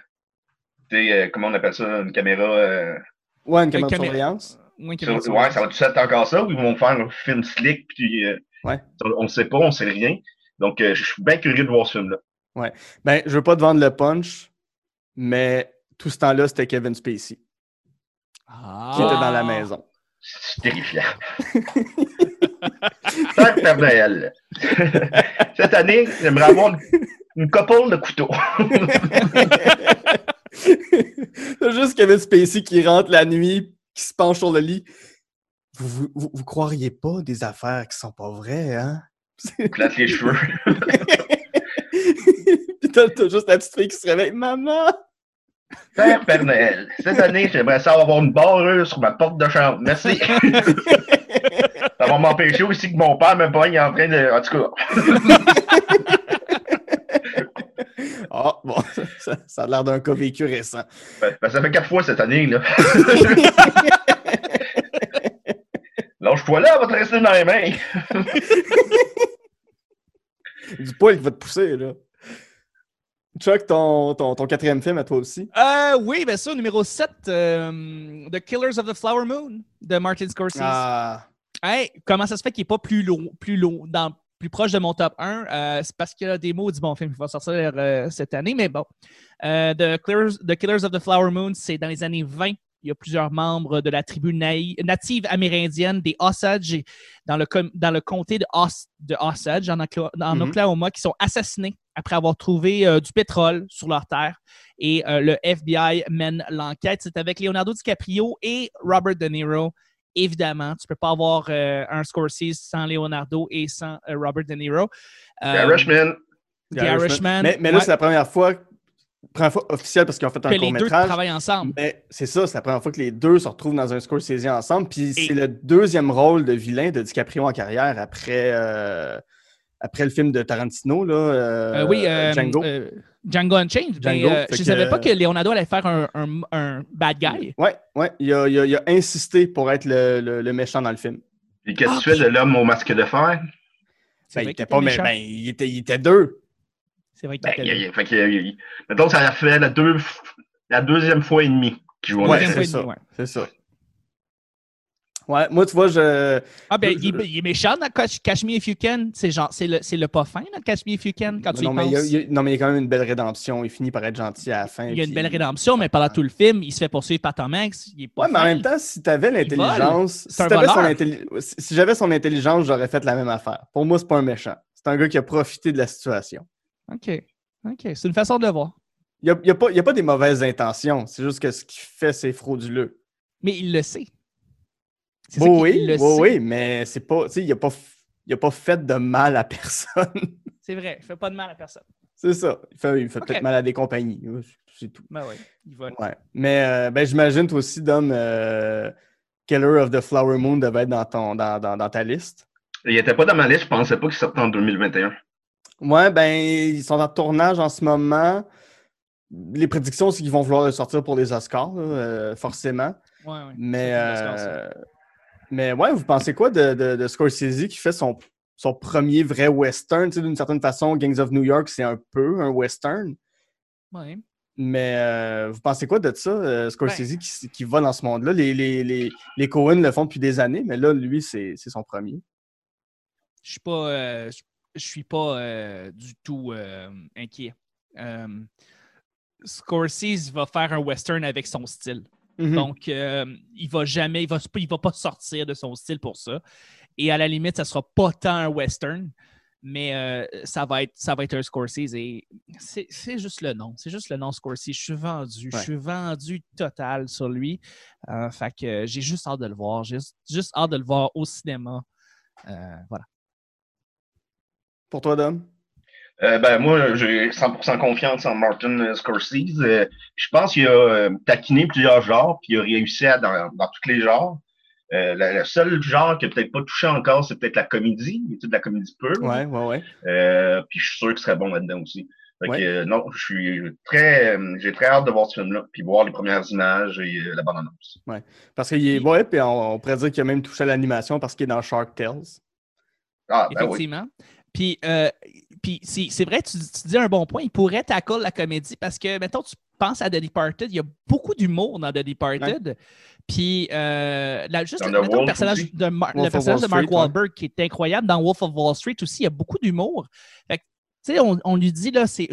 tu sais, euh, comment on appelle ça, une caméra. Euh, Ouais, une caméra de camé- surveillance. Ouais, sur- ouais, ça va être encore ça, ou ils vont faire un film slick, puis euh, Ouais. on ne sait pas, on sait rien. Donc, euh, je suis bien curieux de voir ce film-là. Ben, je veux pas te vendre le punch, mais tout ce temps-là, c'était Kevin Spacey Ah. qui était dans la maison. C'est terrifiant. <laughs> Père Père Noël. Cette année, j'aimerais avoir une, une couple de couteaux. C'est juste Kevin Spacey qui rentre la nuit, qui se penche sur le lit. Vous, vous, vous- croiriez pas des affaires qui sont pas vraies, hein? Plate les cheveux. <laughs> Puis t'as t'as juste la petite fille qui se réveille. Maman! Père Père Noël. Cette année, j'aimerais ça avoir une barreuse sur ma porte de chambre. Merci. <laughs> ça va m'empêcher aussi que mon père me pogne en train de. En tout cas. <laughs> Ah, bon, ça, ça a l'air d'un cas vécu récent. Ben, ben, ça fait quatre fois cette année, là. <laughs> Lâche-toi là, va te rester dans les mains. Du poil qui va te pousser, là. Chuck, ton, ton, ton quatrième film à toi aussi? Euh, oui, bien sûr, numéro 7, euh, The Killers of the Flower Moon de Martin Scorsese. Ah, Hey, comment ça se fait qu'il n'est pas plus lourd, plus dans, plus proche de mon top 1? Euh, c'est parce qu'il y a des mots du bon film qui va sortir cette année, mais bon. The, Killers, The Killers of the Flower Moon, c'est dans les années 20. Il y a plusieurs membres de la tribu native amérindienne des Osage dans le, com- dans le comté de, Os- de Osage, en, Mhm. Oklahoma, qui sont assassinés après avoir trouvé euh, du pétrole sur leur terre. Et euh, le FBI mène l'enquête. C'est avec Leonardo DiCaprio et Robert De Niro. Évidemment, tu peux pas avoir euh, un Scorsese sans Leonardo et sans euh, Robert De Niro. The Irishman. The Irishman. Mais, mais là, ouais. c'est la première fois première fois officielle parce qu'ils ont fait Que un les deux court-métrage. travaillent ensemble. Mais c'est ça, c'est la première fois que les deux se retrouvent dans un Scorsese ensemble. Puis c'est le deuxième rôle de vilain de DiCaprio en carrière après, euh, après le film de Tarantino, là, euh, Euh, oui, euh, Django. euh, Django Unchained. Django, euh, je que- savais pas que Leonardo allait faire un, un- un bad guy. Ouais, ouais, il a, il a- il a insisté pour être le, le- le méchant dans le film. Et qu'est-ce que Ah, tu fais de l'homme au masque de fer? Ben, il était pas, mais méchant. ben, il était, il était deux. C'est vrai qu'il Ben, était il- deux. fait mettons, ça a fait la, deux, la deuxième fois et demie qu'il masque. fois c'est ça. ouais. C'est ça. Ouais, moi, tu vois, je. Ah ben, Je- il, est- il est méchant dans Catch, Me If You Can. C'est genre, c'est le, c'est le pas fin dans Catch Me If You Can quand tu non, y mais il a, non, mais il y a quand même une belle rédemption. Il finit par être gentil à la fin. Il y a une belle rédemption, mais pendant tout le film, il se fait poursuivre par Tom Hanks. Il est pas Ouais, mais en même temps, si tu avais l'intelligence, si, t'avais son intelli- si j'avais son intelligence, j'aurais fait la même affaire. Pour moi, c'est pas un méchant. C'est un gars qui a profité de la situation. OK. OK. C'est une façon de le voir. Il n'y a, y a pas- y a pas des mauvaises intentions. C'est juste que ce qu'il fait, c'est frauduleux. Mais il le sait. C'est ça Bon, qu'il- oui, il le oui, sait. oui, mais c'est pas. Tu sais, il n'a pas, il a pas fait de mal à personne. <laughs> C'est vrai. Il fait pas de mal à personne. c'est ça. Il fait, il fait Ok. peut-être mal à des compagnies. C'est tout. Ben oui. Il va. Ouais. Mais euh, ben, j'imagine, toi aussi, Dom, euh, Killer of the Flower Moon devait être dans, ton, dans, dans, dans ta liste. Il était pas dans ma liste, je pensais pas qu'il sortait en 2021. Ouais, ben, ils sont en tournage en ce moment. Les prédictions, c'est qu'ils vont vouloir le sortir pour les Oscars, là, euh, forcément. Ouais, ouais. Mais, euh, mais ouais, vous pensez quoi de, de, de Scorsese qui fait son, son premier vrai western? Tu sais, d'une certaine façon, Gangs of New York, c'est un peu un western. Ouais. Mais euh, vous pensez quoi de ça, euh, Scorsese Ben. qui, qui va dans ce monde-là? Les, les, les, les Coen le font depuis des années, mais là, lui, c'est son premier. Je suis pas, euh, je- suis pas du tout inquiet. Scorsese va faire un western avec son style. Mhm. Donc, euh, il va jamais, il va, il va pas sortir de son style pour ça. Et à la limite, ça sera pas tant un western, mais euh, ça, va être, ça va être un Scorsese. Et c'est juste le nom. C'est juste le nom Scorsese. Je suis vendu. Je suis vendu total sur lui. Euh, fait que j'ai juste hâte de le voir. J'ai juste, juste hâte de le voir au cinéma. Euh, voilà. Pour toi, Dom? Euh, ben, moi, j'ai 100% confiance en Martin euh, Scorsese. Euh, je pense qu'il a euh, taquiné plusieurs genres, puis il a réussi à, dans, dans tous les genres. Euh, le seul genre qui n'a peut-être pas touché encore, c'est peut-être la comédie, mais c'est de la comédie pure. Ouais, ouais, ouais. Euh, puis je suis sûr qu'il serait bon là-dedans aussi. Fait Ouais. que, euh, non, je suis très, j'ai très hâte de voir ce film-là, puis voir les premières images et euh, la bande-annonce. Parce qu'il est. Ouais, puis on, on pourrait dire qu'il a même touché à l'animation parce qu'il est dans Shark Tales. Ah, ben oui. Puis, euh, puis c'est vrai, tu, tu dis un bon point. Il pourrait tackle la comédie parce que, mettons, tu penses à The Departed, il y a beaucoup d'humour dans The Departed. Puis, euh, juste le, mettons, personnage de, Mar- le personnage de Mark Street, ouais. Wahlberg qui est incroyable. Dans Wolf of Wall Street aussi, il y a beaucoup d'humour. Fait que, tu sais, on, on lui dit, là, c'est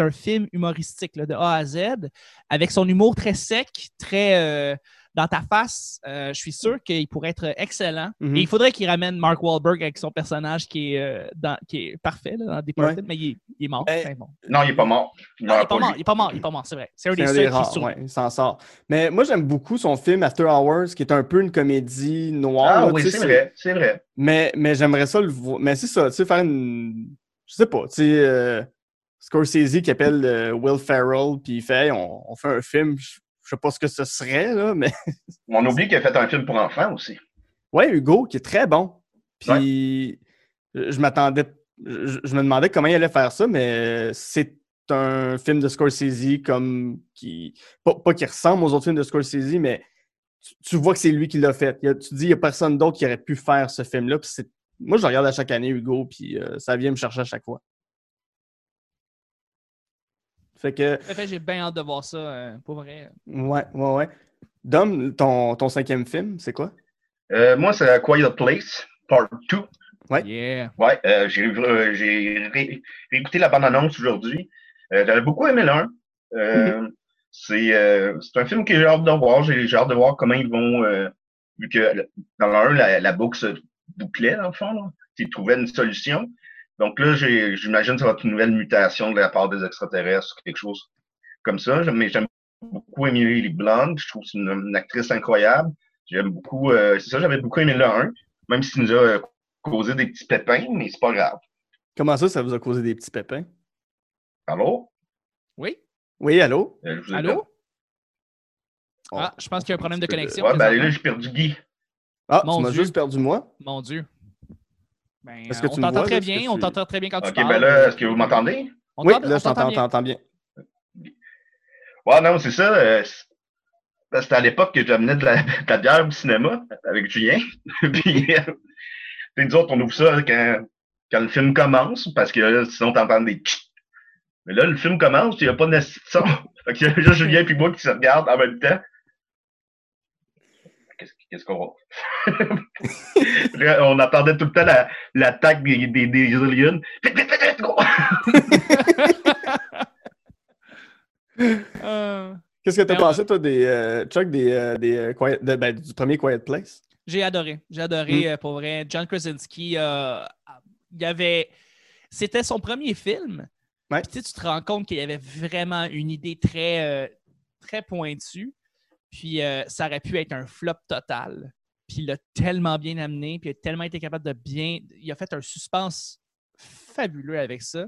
un film humoristique là, de A à Z, avec son humour très sec, très euh, dans ta face. Euh, je suis sûr qu'il pourrait être excellent. Mhm. Et il faudrait qu'il ramène Mark Wahlberg avec son personnage qui est, euh, dans, qui est parfait là, dans Departed, mais il est, il est mort. Ben, Enfin, bon. Non, il est pas mort. Il Non, il meurt est pas pas, mort, il est pas mort, il est pas mort, c'est vrai. C'est un des un seuls des qui ouais, il s'en sort. Mais moi, j'aime beaucoup son film After Hours, qui est un peu une comédie noire. Ah là, oui, c'est vrai, c'est vrai. Mais, mais j'aimerais ça le voir. Mais c'est ça, tu sais, faire une. Je sais pas, tu sais, euh, Scorsese qui appelle euh, Will Ferrell, puis il fait, Hey, on, on fait un film, je je sais pas ce que ce serait, là, mais. <laughs> On oublie qu'il a fait un film pour enfants aussi. Ouais, Hugo, qui est très bon. Puis je je m'attendais. Je, je me demandais comment il allait faire ça, mais c'est un film de Scorsese comme qui. Pas, pas qui ressemble aux autres films de Scorsese, mais tu, tu vois que c'est lui qui l'a fait. Il y a- tu te dis, il n'y a personne d'autre qui aurait pu faire ce film-là. Moi, je regarde à chaque année, Hugo, puis euh, ça vient me chercher à chaque fois. Fait que, En fait, j'ai bien hâte de voir ça, euh, pour vrai. ouais, ouais, ouais. Dom, ton, ton cinquième film, c'est quoi? Euh, moi, c'est A Quiet Place, Part 2. Ouais. Yeah. Ouais, euh, j'ai euh, j'ai ré- réécouté la bande-annonce aujourd'hui. Euh, J'avais beaucoup aimé l'un. Euh, C'est euh, c'est un film que j'ai hâte de voir. J'ai hâte de voir comment ils vont, euh, vu que dans l'un, la, la boucle se bouclait, dans le fond, là. Ils trouvaient une solution. Donc là, j'imagine que ça va être une nouvelle mutation de la part des extraterrestres, quelque chose comme ça. J'aime- Mais j'aime beaucoup Emily Blunt. Je trouve que c'est une, une actrice incroyable. J'aime beaucoup, euh, c'est ça, j'avais beaucoup aimé le 1, même s'il nous a euh, causé des petits pépins, mais c'est pas grave. Comment ça, ça vous a causé des petits pépins? Allô? Oui? Oui, allô? Euh, Allô? Oh. Ah, je pense qu'il y a un problème de connexion. Ouais, ben là, j'ai perdu Guy. Ah, Mon tu m'as Dieu. juste perdu moi? Mon Dieu. Ben, Est-ce que tu on t'entend très bien, on tu- t'entend très bien quand tu Ok, parles. ben là, est-ce que vous m'entendez? On Oui, t'entend- là, on je t'entends, t'entend bien. t'entends bien. Ouais, non, c'est ça. euh, C'était à l'époque que j'amenais de la, <laughs> de la bière au cinéma avec Julien. <laughs> Puis, <laughs> euh, nous autres, on ouvre ça quand, quand le film commence, parce que là, sinon, t'entends des. Mais là, le film commence, il n'y a pas de son. Fait qu'il y a juste Julien et moi qui se regardent en même temps. Qu'est-ce qu'on <laughs> on attendait tout le temps la- l'attaque des, des, des aliens. Vite, vite, vite, vite, go! <laughs> Euh, Qu'est-ce que t'as Ben, pensé, toi, des, euh, Chuck, des, euh, des, euh, Quiet- de- ben, du premier Quiet Place? J'ai adoré. J'ai Mm. adoré, euh, pour vrai. John Krasinski, euh, il y avait... C'était son premier film. Ouais. Puis, tu sais, tu te rends compte qu'il y avait vraiment une idée très, euh, très pointue. Puis euh, ça aurait pu être un flop total. Puis il l'a tellement bien amené, puis il a tellement été capable de bien... Il a fait un suspense fabuleux avec ça.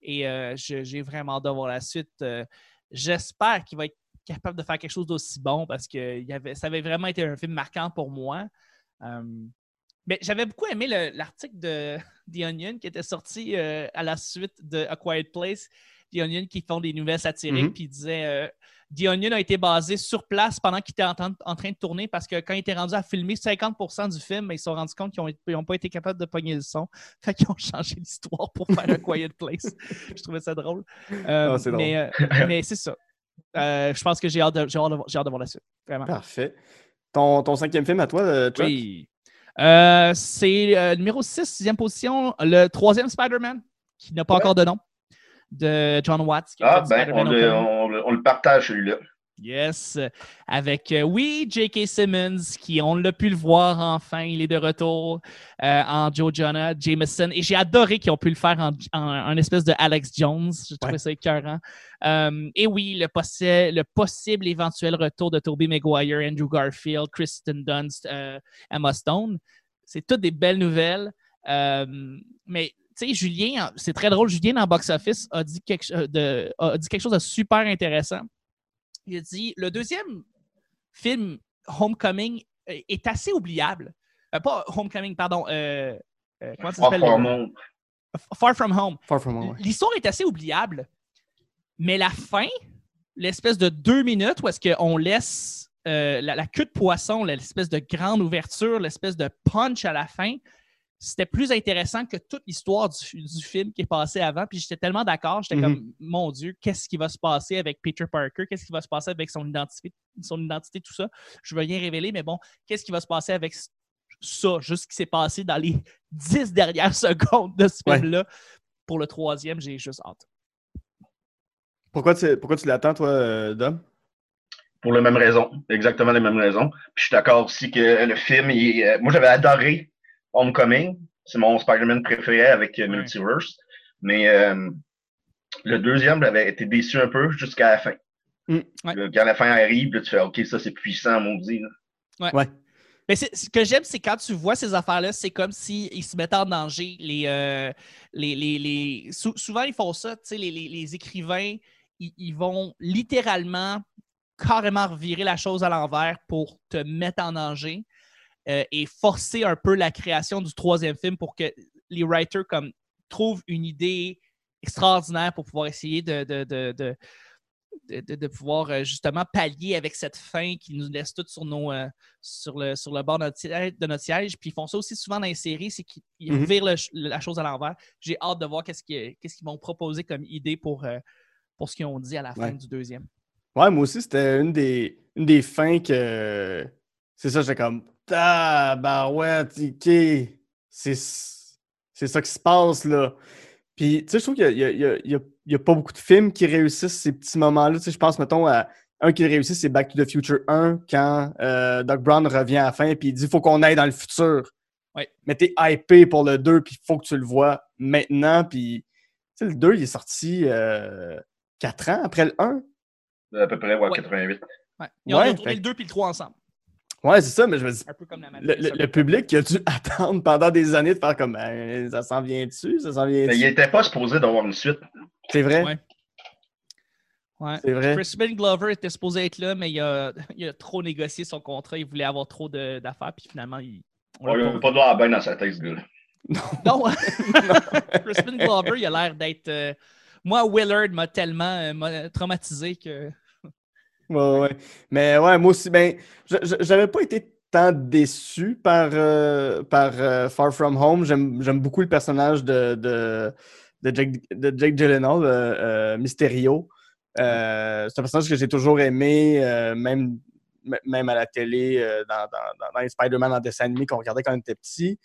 Et euh, j'ai vraiment hâte de voir la suite. Euh, J'espère qu'il va être capable de faire quelque chose d'aussi bon parce que il y avait, ça avait vraiment été un film marquant pour moi. Mais j'avais beaucoup aimé le- l'article de <laughs> The Onion qui était sorti à la suite de A Quiet Place. The Onion qui font des nouvelles satiriques, Mhm. puis disait The Onion a été basé sur place pendant qu'il était en, train- en train de tourner parce que quand il était rendu à filmer 50% du film, ben, ils se sont rendus compte qu'ils n'ont pas été capables de pogner le son. <laughs> Fait qu'ils ont changé l'histoire pour faire A Quiet Place. <laughs> Je trouvais ça drôle. Euh, Ah, mais euh, mais <laughs> c'est ça. Euh, je pense que j'ai hâte, de- hâte voir- j'ai hâte de voir la suite. Vraiment. Parfait. Ton, ton cinquième film à toi, Chuck? Oui. C'est numéro 6, sixième position, le troisième Spider-Man, qui n'a pas Ouais. encore de nom, de John Watts. qui Ah, ben, on le, Homecoming. on, le- on le partage, celui-là. Yes. Avec, euh, oui, J.K. Simmons, qui, on l'a pu le voir enfin, il est de retour euh, en Joe Jonah, Jameson. Et j'ai adoré qu'ils ont pu le faire en, en, en espèce de Alex Jones. J'ai trouvé Ouais. ça écœurant. Euh, et oui, le, possi- le possible éventuel retour de Tobey Maguire, Andrew Garfield, Kristen Dunst, euh, Emma Stone. C'est toutes des belles nouvelles. Mais tu sais, Julien, c'est très drôle. Julien, en box-office, a, dit quelque cho- de- a dit quelque chose de super intéressant. Il a dit le deuxième film, Homecoming, euh, est assez oubliable. Euh, pas Homecoming, pardon. euh, euh, comment ça Far s'appelle? From le- Home. Far From Home. Far From Home. L'histoire est assez oubliable, mais la fin, l'espèce de deux minutes où est-ce qu'on laisse euh, la, la queue de poisson, l'espèce de grande ouverture, l'espèce de punch à la fin, c'était plus intéressant que toute l'histoire du, du film qui est passé avant. Puis j'étais tellement d'accord, j'étais Mhm. comme, mon Dieu, qu'est-ce qui va se passer avec Peter Parker? Qu'est-ce qui va se passer avec son identité, son identité, tout ça? Je veux rien révéler, mais bon, qu'est-ce qui va se passer avec ça, juste ce qui s'est passé dans les <laughs> dix dernières secondes de ce Ouais. film-là? Pour le troisième, j'ai juste hâte. Pourquoi tu, pourquoi tu l'attends, toi, euh, Dom? Pour les mêmes raisons. Exactement les mêmes raisons. Puis je suis d'accord aussi que le film, il- euh, moi j'avais adoré Homecoming. C'est mon Spider-Man préféré avec euh. Multiverse. Mais euh, le deuxième, j'avais été déçu un peu jusqu'à la fin. Mm. Ouais. Quand la fin arrive, là, tu fais OK, ça c'est puissant, maudit. là. Ouais. Mais ce que j'aime, c'est quand tu vois ces affaires-là, c'est comme s'ils se mettaient en danger. Les, euh, les, les, les- sou- souvent, ils font ça, tu sais, les, les- les écrivains, ils, ils vont littéralement carrément revirer la chose à l'envers pour te mettre en danger euh, et forcer un peu la création du troisième film pour que les writers comme, trouvent une idée extraordinaire pour pouvoir essayer de, de, de- de- de, pouvoir euh, justement pallier avec cette fin qui nous laisse tous sur, nos, euh, sur, le, sur le bord de notre, siège, de notre siège. Puis ils font ça aussi souvent dans les séries, c'est qu'ils ils revirent le ch- la chose à l'envers. J'ai hâte de voir qu'est-ce qu'ils vont proposer comme idée pour, euh, pour ce qu'ils ont dit à la fin du deuxième. Ouais, moi aussi, c'était une des, une des fins que. C'est ça, j'étais comme. Ah, bah ouais, ok. C'est c'est ça qui se passe, là. Puis, tu sais, je trouve qu'il n'y a, il y a- il y a- il y a pas beaucoup de films qui réussissent ces petits moments-là. Tu sais, je pense, mettons, à un qui réussit, c'est Back to the Future 1, quand euh, Doc Brown revient à la fin, puis il dit faut qu'on aille dans le futur. Ouais. Mais t'es hypé pour le 2, puis il faut que tu le vois maintenant. Puis, tu sais, le 2, il est sorti 4 ans après le 1. À peu près, ouais, Ouais. 88. Ouais. Ils ont Ouais, fait- le 2 puis le 3 ensemble. Ouais, c'est ça, mais je me dis, Un peu comme la le, le- public qui a dû attendre pendant des années de faire comme Ben, ça s'en vient dessus, ça s'en vient Mais il dessus. n'était pas supposé d'avoir une suite. C'est vrai? Ouais. Ouais. C'est vrai. Crispin Glover était supposé être là, mais il a, <laughs> il a trop négocié son contrat. Il voulait avoir trop de- d'affaires, puis finalement, il. on l'a On pas n'a pas de l'air bien dans sa tête, ce gars-là. Non, <laughs> <laughs> Crispin Glover, il a l'air d'être. euh, Moi, Willard m'a tellement euh, m'a traumatisé que. Ouais, ouais. Mais ouais, moi aussi, ben, j'avais pas été tant déçu par, euh, par euh, Far From Home. J'aime beaucoup le personnage de, de, de Jake, de Jake Gyllenhaal, euh, Mysterio. C'est un personnage que j'ai toujours aimé, même, même à la télé, dans, dans, les Spider-Man en dessin animé qu'on regardait quand on était petit.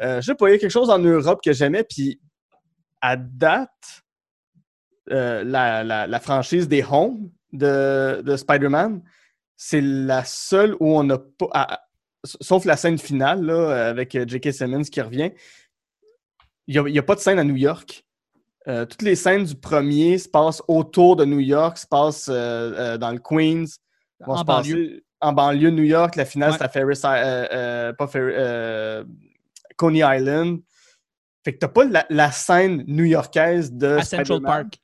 Je sais pas, il y a quelque chose en Europe que j'aimais, puis à date, la, la- la franchise des Home de, de Spider-Man, c'est la seule où on n'a pas. à- sauf la scène finale là, avec euh, J.K. Simmons qui revient. Il n'y a, pas de scène à New York. Euh, toutes les scènes du premier se passent autour de New York, se passent euh, dans le Queens. En banlieue. En banlieue de New York. La finale, Ouais. c'est à Ferris, euh, pas Ferris, Coney Island. Fait que t'as pas la, la scène new-yorkaise de À Central Park.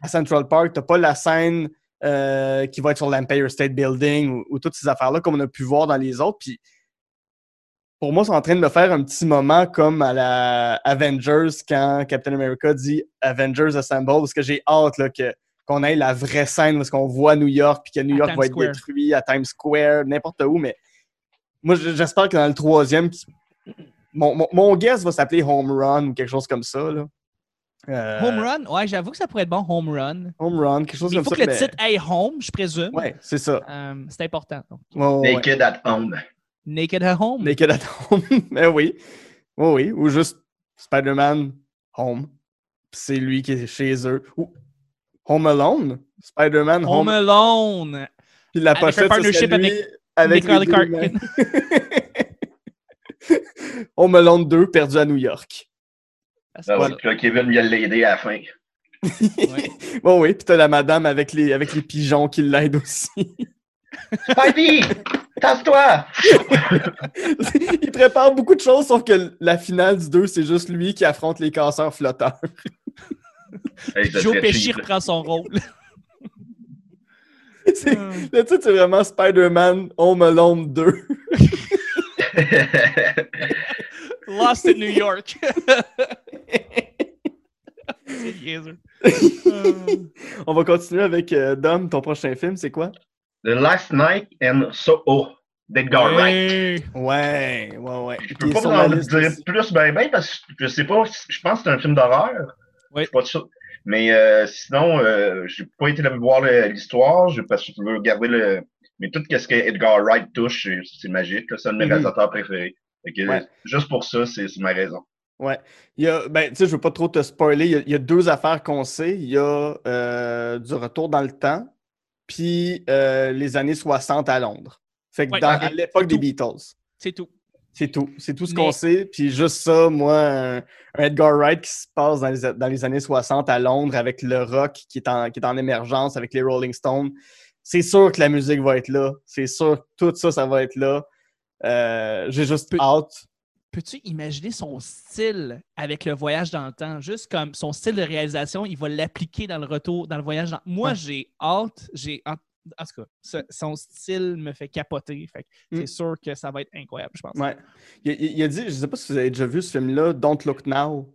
à Central Park, t'as pas la scène euh, qui va être sur l'Empire State Building ou, ou toutes ces affaires-là comme on a pu voir dans les autres. Puis pour moi, c'est en train de me faire un petit moment comme à la Avengers quand Captain America dit Avengers Assemble, parce que j'ai hâte là, que, qu'on ait la vraie scène est-ce qu'on voit New York puis que New À York Times va être détruit à Times Square, n'importe où, mais moi j'espère que dans le troisième, mon, mon guess va s'appeler Home Run ou quelque chose comme ça. Là. Euh, Home Run, ouais, j'avoue que ça pourrait être bon, Home Run. Home Run, quelque chose Mais il comme faut ça. que le titre aille Home, je présume. Ouais, c'est ça. Euh, c'est important. donc. Ouais. Naked at home. Naked at Home. Naked at Home. Mais <laughs> oui. Oui, oui. Ou juste Spider-Man Home. Puis C'est lui qui est chez eux. Ou Home Alone? Spider-Man Home. Home Alone. Puis la Avec pochette, partnership lui avec avec. <laughs> Home Alone 2, perdu à New York. Ah, Ah ouais, là, Kevin vient l'aider à la fin. <laughs> Bon, oui. Puis t'as la madame avec les, avec les pigeons qui l'aident aussi. <laughs> Spidey! Tasse-toi! <laughs> Il prépare beaucoup de choses, sauf que la finale du 2, c'est juste lui qui affronte les casseurs flotteurs. Hey, Joe Pesci reprend son rôle. C'est- Le titre, c'est vraiment Spider-Man Home Alone 2. Lost in New York. <laughs> On va continuer avec euh, Dom, ton prochain film, c'est quoi? The Last Night and So Oh, d'Edgar Wright. Ouais, ouais, ouais. Je peux pas vous en dire plus ben ben parce que je sais pas, je pense que c'est un film d'horreur. Oui. Je suis pas sûr. Mais euh, sinon, euh, j'ai pas été là voir le- l'histoire je- parce que je veux regarder le. Mais tout ce que Edgar Wright touche, c'est- c'est magique. là. C'est un de mes Mhm. réalisateurs préférés. Fait que, Ouais. Juste pour ça, c'est c'est ma raison. Ouais. Il y a, ben, tu sais, je veux pas trop te spoiler. Il y a, il y a deux affaires qu'on sait. Il y a euh, du retour dans le temps, puis euh, les années 60 à Londres. Fait que Ouais, dans, à l'époque des. Beatles. C'est tout. C'est tout. C'est tout ce Mais- qu'on sait. Puis juste ça, moi, un, un Edgar Wright qui se passe dans les, dans les années 60 à Londres avec le rock qui est en, qui est en émergence avec les Rolling Stones. C'est sûr que la musique va être là. C'est sûr que tout ça, ça va être là. Euh, J'ai juste hâte. Peux-tu imaginer son style avec le voyage dans le temps? Juste comme son style de réalisation, il va l'appliquer dans le retour, dans le voyage dans Moi, Ouais. j'ai hâte. J'ai hâte- En tout cas, ce- son style me fait capoter. Fait Mm. C'est sûr que ça va être incroyable, je pense. Ouais. Il, a dit, je sais pas si vous avez déjà vu ce film-là, Don't Look Now,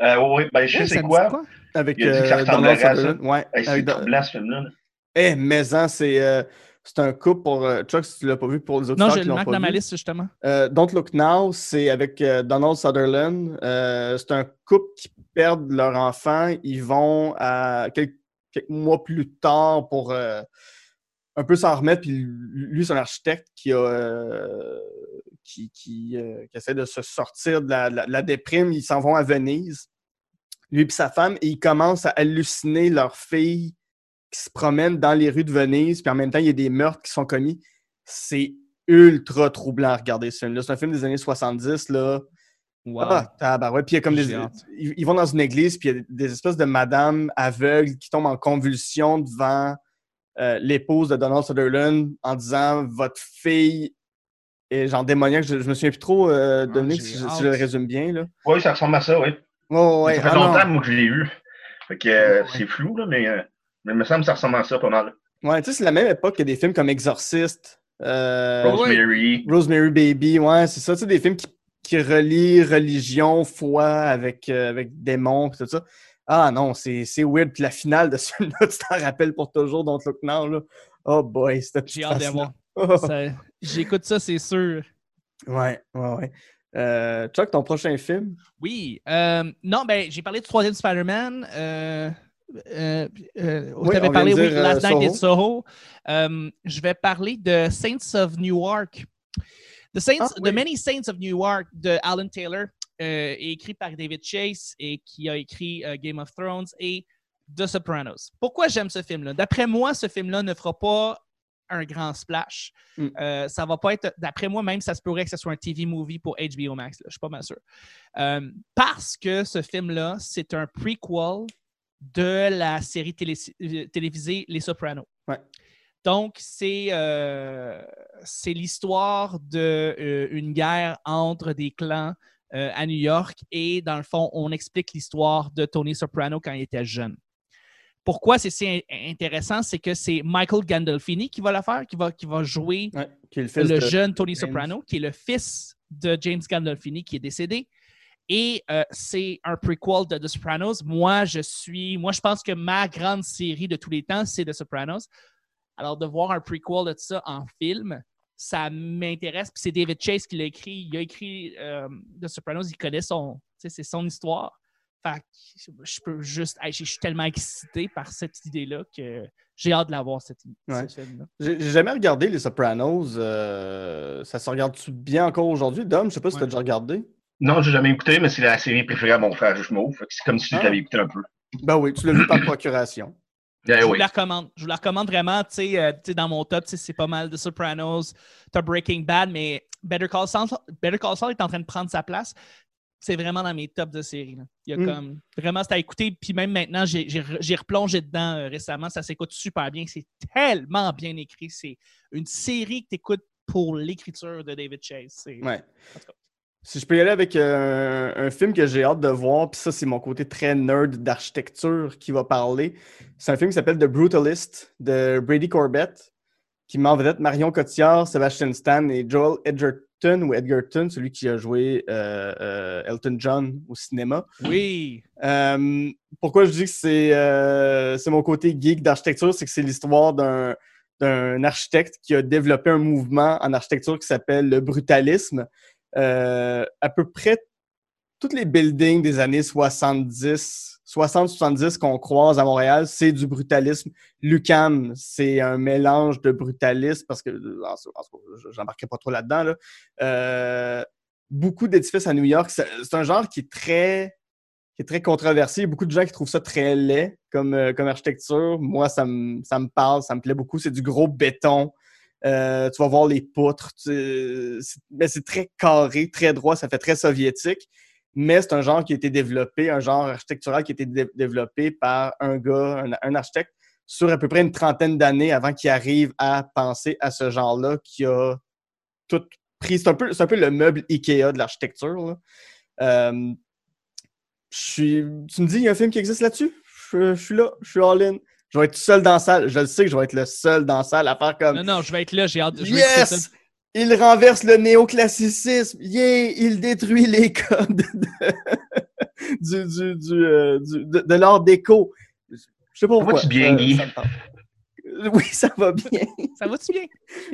Euh, oui, ben, je sais c'est quoi. avec Il a dit que ça euh, à ça. Sutherland. Ouais, Hey, c'est avec ce film-là. là. Eh, mais hein, c'est euh, c'est un couple pour. euh, Chuck, si tu l'as pas vu pour les autres Non, qui je le marque dans ma liste, justement. Euh, Don't Look Now, c'est avec euh, Donald Sutherland. Euh, c'est un couple qui perdent leur enfant. Ils vont à quelques, quelques mois plus tard pour un peu s'en remettre. Puis lui, c'est un architecte qui a. qui, qui, qui essaie de se sortir de la, la déprime. Ils s'en vont à Venise, lui et sa femme, et ils commencent à halluciner leur fille qui se promène dans les rues de Venise, puis en même temps, il y a des meurtres qui sont commis. C'est ultra troublant à regarder ce film-là. C'est un film des années 70, là. Wow. Ah, tabarouette. Puis il y a comme des. Ils, ils vont dans une église, puis il y a des espèces de madames aveugles qui tombent en convulsion devant euh, l'épouse de Donald Sutherland en disant Votre fille est genre démoniaque. Je, je me souviens plus trop, euh, Dominique, j'ai si, je- hâte. si je le résume bien. Là. Oui, ça ressemble à ça, oui. Ouais, ça fait Ah, non. longtemps, moi, que je l'ai eu. Fait que euh, Ouais. c'est flou, là, mais euh, Mais il me semble que ça ressemble à ça pas mal. Ouais, tu sais, c'est la même époque que des films comme Exorcist, euh, Rosemary. Rosemary Baby, ouais, c'est ça, tu sais, des films qui, qui relient religion, foi avec, euh, avec démons, tout ça. Ah non, c'est c'est weird. Puis la finale de celui-là, <laughs> tu t'en rappelles pour toujours, Don't Look Now, là. Oh boy, c'était J'ai hâte de voir. Oh. J'écoute ça, c'est sûr. Ouais, ouais, ouais. Euh, Chuck, ton prochain film? Oui. euh, non, ben, j'ai parlé du troisième Spider-Man. Euh, euh, euh, Oui, tu avais on parlé, vient de oui, dire, Last Night in Soho. Je vais parler de Saints of Newark. The, Saints, Ah, The. Many Saints of Newark de Alan Taylor, euh, écrit par David Chase et qui a écrit euh, Game of Thrones et The Sopranos. Pourquoi j'aime ce film-là? D'après moi, ce film-là ne fera pas un grand splash. Mm. Euh, ça va pas être. D'après moi, même, ça se pourrait que ce soit un TV movie pour HBO Max. là. Je suis pas mal sûr. Euh, parce que ce film-là, c'est un prequel de la série télé- euh, télévisée Les Sopranos. Ouais. Donc, c'est euh, l'histoire d'une guerre entre des clans euh, à New York et, dans le fond, on explique l'histoire de Tony Soprano quand il était jeune. Pourquoi c'est si in- intéressant, c'est que c'est Michael Gandolfini qui va la faire, qui va, qui va jouer Ouais, qui est le jeune Tony James. Soprano, qui est le fils de James Gandolfini, qui est décédé. Et euh, c'est un prequel de The Sopranos. Moi, je suis. Moi, je pense que ma grande série de tous les temps, c'est The Sopranos. Alors, de voir un prequel de ça en film, ça m'intéresse. Puis c'est David Chase qui l'a écrit. Il a écrit euh, The Sopranos, il connaît son. tu sais, C'est son histoire. Fait que je peux juste. hey, Je suis tellement excité par cette idée-là que j'ai hâte de la voir, cette, Ouais. ce film-là. J'ai jamais regardé Les Sopranos. euh, ça se regarde-tu bien encore aujourd'hui? Dom, je sais pas si Ouais. t'as déjà regardé. Non, j'ai jamais écouté, mais c'est la série préférée à mon frère que C'est comme si je Ah. l'avais écouté un peu. Ben oui, tu l'as vu par procuration. <coughs> Eh Je vous oui. la recommande. Je vous la recommande vraiment. Tu sais, euh, tu sais, dans mon top, c'est pas mal de Sopranos. Tu Breaking Bad, mais Better Call, Saul, Better Call Saul est en train de prendre sa place. C'est vraiment dans mes tops de série. là. Il y a Mm. comme vraiment, c'est à écouter. Puis même maintenant, j'ai j'ai re- j'ai replongé dedans euh, récemment. Ça s'écoute super bien. C'est tellement bien écrit. C'est une série que tu écoutes pour l'écriture de David Chase. Ouais. Si je peux y aller avec euh, un, un film que j'ai hâte de voir, puis ça, c'est mon côté très nerd d'architecture qui va parler. C'est un film qui s'appelle The Brutalist de Brady Corbett, qui met en vedette Marion Cotillard, Sebastian Stan et Joel Edgerton ou Edgerton, celui qui a joué euh, euh, Elton John au cinéma. Oui. Euh, pourquoi je dis que c'est c'est mon côté geek d'architecture, c'est que c'est l'histoire d'un d'un architecte qui a développé un mouvement en architecture qui s'appelle le brutalisme. Euh, à peu près tous les buildings des années 70, 60-70 qu'on croise à Montréal, c'est du brutalisme. Lucam, c'est un mélange de brutalisme parce que, j'embarquerai pas trop là-dedans, là. Euh, beaucoup d'édifices à New York, c'est c'est un genre qui est très qui est très controversé. Il y a beaucoup de gens qui trouvent ça très laid comme, euh, comme architecture. Moi, ça me, ça me parle, ça me plaît beaucoup. C'est du gros béton. Euh, tu vas voir les poutres. mais c'est très carré, très droit. Ça fait très soviétique. Mais c'est un genre qui a été développé, un genre architectural qui a été dé- développé par un gars, un, architecte, sur à peu près une trentaine d'années avant qu'il arrive à penser à ce genre-là, qui a tout pris. C'est un, peu- un peu le meuble IKEA de l'architecture. Euh. Tu me dis, il y a un film qui existe là-dessus? Je suis là, je suis all-in. Je vais être seul dans la salle. Je le sais que je vais être le seul dans la salle à faire comme Non, non, je vais être là. J'ai hâte. je vais. Yes! Il renverse le néoclassicisme. Yeah! Il détruit les codes de, <laughs> du, du, du, euh, du- de, de l'art déco. Je sais pas pourquoi. va-tu bien, ça- Guy? ça me tente. <laughs> Oui, ça va bien. Ça va-tu bien?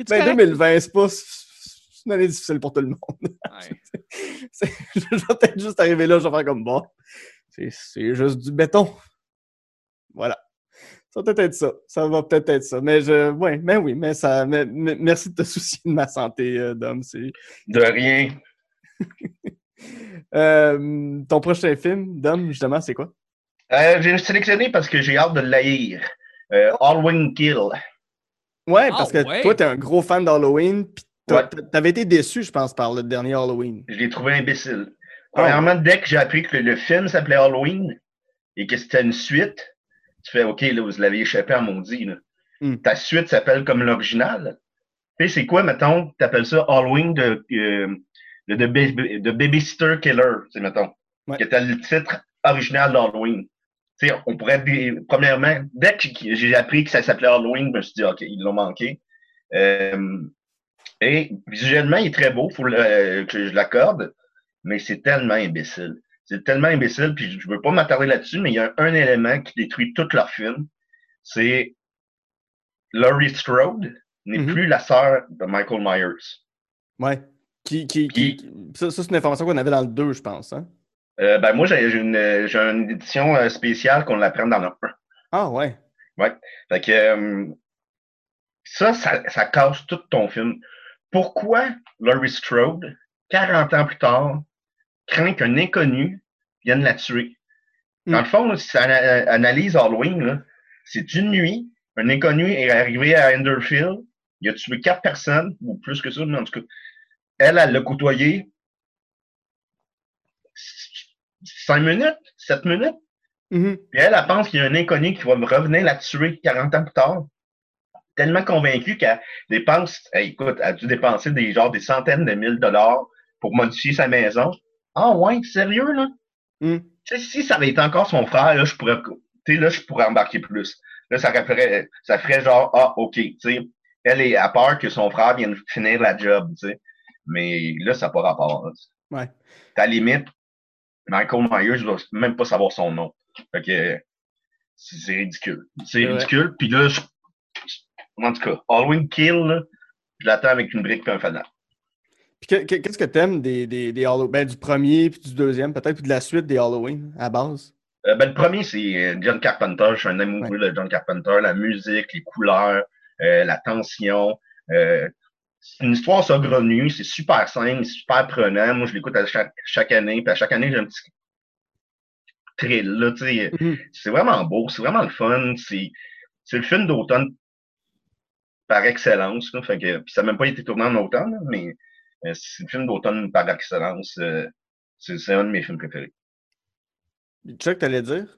Ben, correct? 2020, c'est pas. C'est une année difficile pour tout le monde. Ouais. <laughs> Je vais peut-être juste arriver là, je vais faire comme bon. C'est c'est juste du béton. Voilà. Ça va peut-être être ça. Ça va peut-être être ça. Mais je. Ouais, mais oui, mais ça. mais- mais- merci de te soucier de ma santé, euh, Dom. C'est. De rien. <laughs> Euh, ton prochain film, Dom, justement, c'est quoi? Euh, j'ai sélectionné parce que j'ai hâte de l'haïr. Euh, Halloween Kill. Ouais, Ah, parce que ouais. toi, t'es un gros fan d'Halloween, puis Ouais. t'avais été déçu, je pense, par le dernier Halloween. Je l'ai trouvé imbécile. Ah. Premièrement, dès que j'ai appris que le film s'appelait Halloween et que c'était une suite, tu fais OK, là, vous l'avez échappé à maudit. Là. Hmm. Ta suite s'appelle comme l'original. Tu sais, c'est quoi, mettons, tu appelles ça Halloween de, euh, de, de, Ba- de Babysitter Killer, tu sais, mettons. Ouais. Qui était le titre original d'Halloween. tu sais, on pourrait, premièrement, dès que j'ai appris que ça s'appelait Halloween, je me suis dit, OK, ils l'ont manqué. Euh, et visuellement, il est très beau, faut le- euh, que je l'accorde, mais c'est tellement imbécile. C'est tellement imbécile, puis je veux pas m'attarder là-dessus, mais il y a un élément qui détruit tout leur film. C'est Laurie Strode n'est Mhm. plus la sœur de Michael Myers. Ouais. Qui, qui, qui- Ça, ça, c'est une information qu'on avait dans le 2, je pense. Hein? Euh, ben moi, j'ai une, une édition euh, spéciale qu'on l'apprend dans le 1. Ah ouais. Fait que euh, ça, ça, ça casse tout ton film. Pourquoi Laurie Strode, 40 ans plus tard, craint qu'un inconnu vienne la tuer? Dans Hmm. le fond, là, si ça ana- analyse Halloween, c'est une nuit, un inconnu est arrivé à Enderfield, il a tué quatre personnes, ou plus que ça, mais en tout cas, elle, elle l'a côtoyé cinq minutes, sept minutes, Mhm. puis elle, elle pense qu'il y a un inconnu qui va revenir la tuer 40 ans plus tard. Tellement convaincue qu'elle dépense, écoute, elle a dû dépenser des genre des centaines de mille dollars pour modifier sa maison. Ah ouais, sérieux, là? Hmm. Si ça avait été encore son frère, là, je pourrais, tu sais, là, je pourrais embarquer plus. Là, ça ferait, ça ferait genre, ah, OK, tu sais, elle est à peur que son frère vienne finir la job, tu sais. Mais là, ça n'a pas rapport. là. Ouais. À la limite, Michael Myers, je dois même pas savoir son nom. Fait que, c'est ridicule. C'est ridicule. Puis là, je- en tout cas, Halloween Kill, là, je l'attends avec une brique et un fanal. Que- qu'est-ce que t'aimes des, des, des Hallow- ben, du premier, puis du deuxième, peut-être, puis de la suite des Halloween, à base? Euh, ben, le premier, c'est euh, John Carpenter. Je suis un amoureux de John Carpenter. La musique, les couleurs, euh, la tension. Euh, c'est une histoire saugrenue. C'est super simple, super prenant. Moi, je l'écoute à chaque, chaque année. Puis à chaque année, j'ai un petit thrill. Là, tu. Mhm. C'est vraiment beau. C'est vraiment le fun. C'est le film d'automne par excellence. Là, fait que, puis ça n'a même pas été tourné en automne, là, mais c'est le film d'automne par excellence. euh, c'est un de mes films préférés. Chuck, t'allais dire?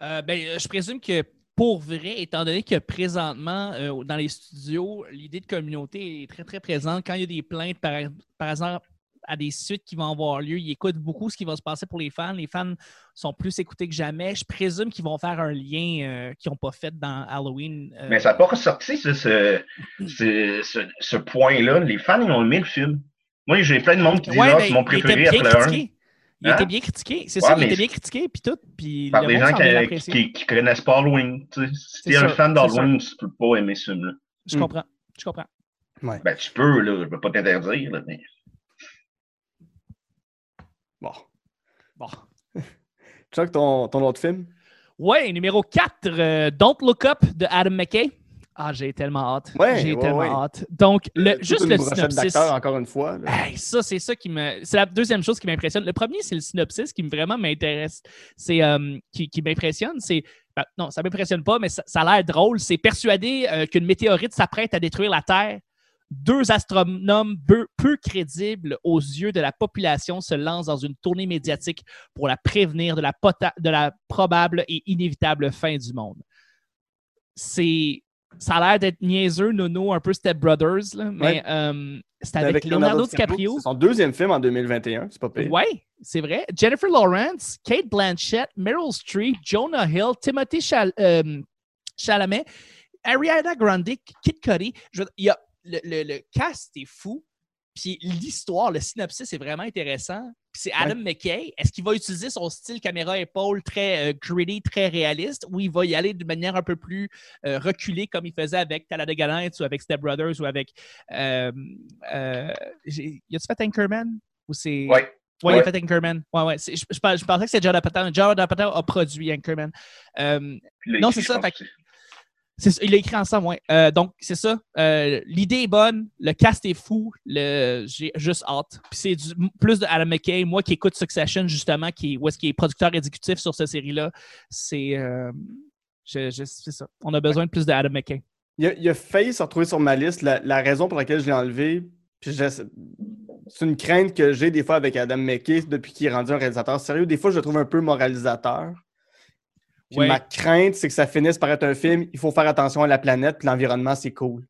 Euh, ben, euh, je présume que pour vrai, étant donné que présentement, euh, dans les studios, l'idée de communauté est très, très présente. Quand il y a des plaintes, par, par exemple, à des suites qui vont avoir lieu, ils écoutent beaucoup ce qui va se passer pour les fans. Les fans sont plus écoutés que jamais. Je présume qu'ils vont faire un lien euh, qu'ils n'ont pas fait dans Halloween. euh, Mais ça n'a pas ressorti ce, ce, ce, ce- ce point-là. Les fans, ils ont aimé le film. Moi, j'ai plein de monde qui dit Ouais, ah, mais c'est mon préféré bien après le 1. critiqué. Il Hein? était bien critiqué. C'est Ouais, ça, il était bien critiqué, puis tout. Puis Par des gens qui, qui, qui connaissent pas Halloween. tu sais. Si C'est t'es un fan d'Halloween, tu peux pas aimer ce film-là. Je Hmm. comprends. Je comprends. Ben, tu peux, là. Je peux pas t'interdire, là, mais. Bon. Bon. <laughs> Chuck, ton, ton autre film? Ouais, numéro 4, Don't Look Up de Adam McKay. Ah, j'ai tellement hâte. Ouais, j'ai ouais, tellement ouais. hâte. Donc, le, Toute juste le synopsis. encore une fois. Hey, ça, c'est ça qui me. C'est la deuxième chose qui m'impressionne. Le premier, c'est le synopsis qui me- vraiment m'intéresse. C'est euh, qui, qui m'impressionne. C'est. ben, non, ça m'impressionne pas, mais ça, ça a l'air drôle. C'est persuadé euh, qu'une météorite s'apprête à détruire la Terre. Deux astronomes peu, peu crédibles aux yeux de la population se lancent dans une tournée médiatique pour la prévenir de la, pota- de la probable et inévitable fin du monde. C'est. Ça a l'air d'être niaiseux, nono, un peu Step Brothers, là, mais Ouais. euh, c'est avec, Leonardo DiCaprio. C'est son deuxième film en 2021, c'est pas pire. Ouais, c'est vrai. Jennifer Lawrence, Kate Blanchett, Meryl Streep, Jonah Hill, Timothy Chal- euh, Chalamet, Ariana Grande, Kid Cudi. Il y a, le, le- le cast est fou. Puis l'histoire, le synopsis est vraiment intéressant. Puis c'est Adam McKay. Est-ce qu'il va utiliser son style caméra-épaule très euh, gritty, très réaliste, ou il va y aller de manière un peu plus euh, reculée comme il faisait avec Talladega Nights ou avec Step Brothers ou avec. Euh, euh, y a-tu fait Anchorman? Ou c'est. Ouais. Ouais, il a fait Anchorman. Ouais, ouais. Je, je, pensais- je pensais que c'était John Apatow. John Apatow a produit Anchorman. Non, ça, fait c'est ça, il l'a écrit ensemble, ouais. Euh, donc, c'est ça. Euh, L'idée est bonne, le cast est fou, j'ai juste hâte. Puis c'est plus de Adam McKay, moi qui écoute Succession, justement, qui, où est-ce qu'il est producteur exécutif sur cette série-là. C'est euh, ça. On a besoin de plus de Adam McKay. Il a, il a failli se retrouver sur ma liste. La, la raison pour laquelle je l'ai enlevé, c'est une crainte que j'ai des fois avec Adam McKay depuis qu'il est rendu un réalisateur sérieux. Des fois, je le trouve un peu moralisateur. Puis Ouais. Ma crainte, c'est que ça finisse par être un film. Il faut faire attention à la planète, puis l'environnement, c'est cool.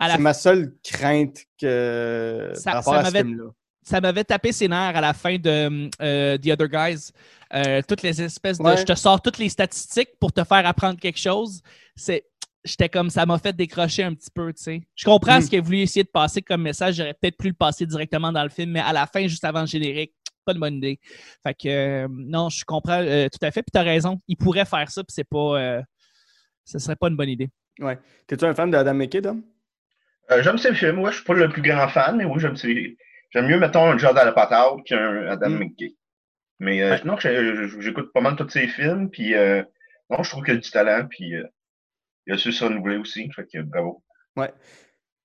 C'est ma seule crainte que Ça- par rapport ça à ce m'avait- film-là. ça m'avait tapé ses nerfs à la fin de euh, The Other Guys. Euh, toutes les espèces de. Ouais. Je te sors toutes les statistiques pour te faire apprendre quelque chose. C'est. J'étais comme ça m'a fait décrocher un petit peu, tu sais. Je comprends Mm. ce qu'il a voulu essayer de passer comme message. J'aurais peut-être pu le passer directement dans le film, mais à la fin, juste avant le générique, pas de bonne idée. Fait que euh, non, je comprends euh, tout à fait. Puis t'as raison, il pourrait faire ça, puis c'est pas. euh, ce serait pas une bonne idée. Ouais. T'es-tu un fan d'Adam McKay, Dom? Euh, j'aime ces films. Ouais, je suis pas le plus grand fan, mais oui, j'aime ces. J'aime mieux, mettons, un Judd Apatow qu'un Adam Mm. McKay. Mais euh, Ouais. je- j'écoute pas mal tous ces films, puis euh, non, je trouve qu'il y a du talent, puis euh, il a su se renouveler aussi. Fait que bravo. Ouais.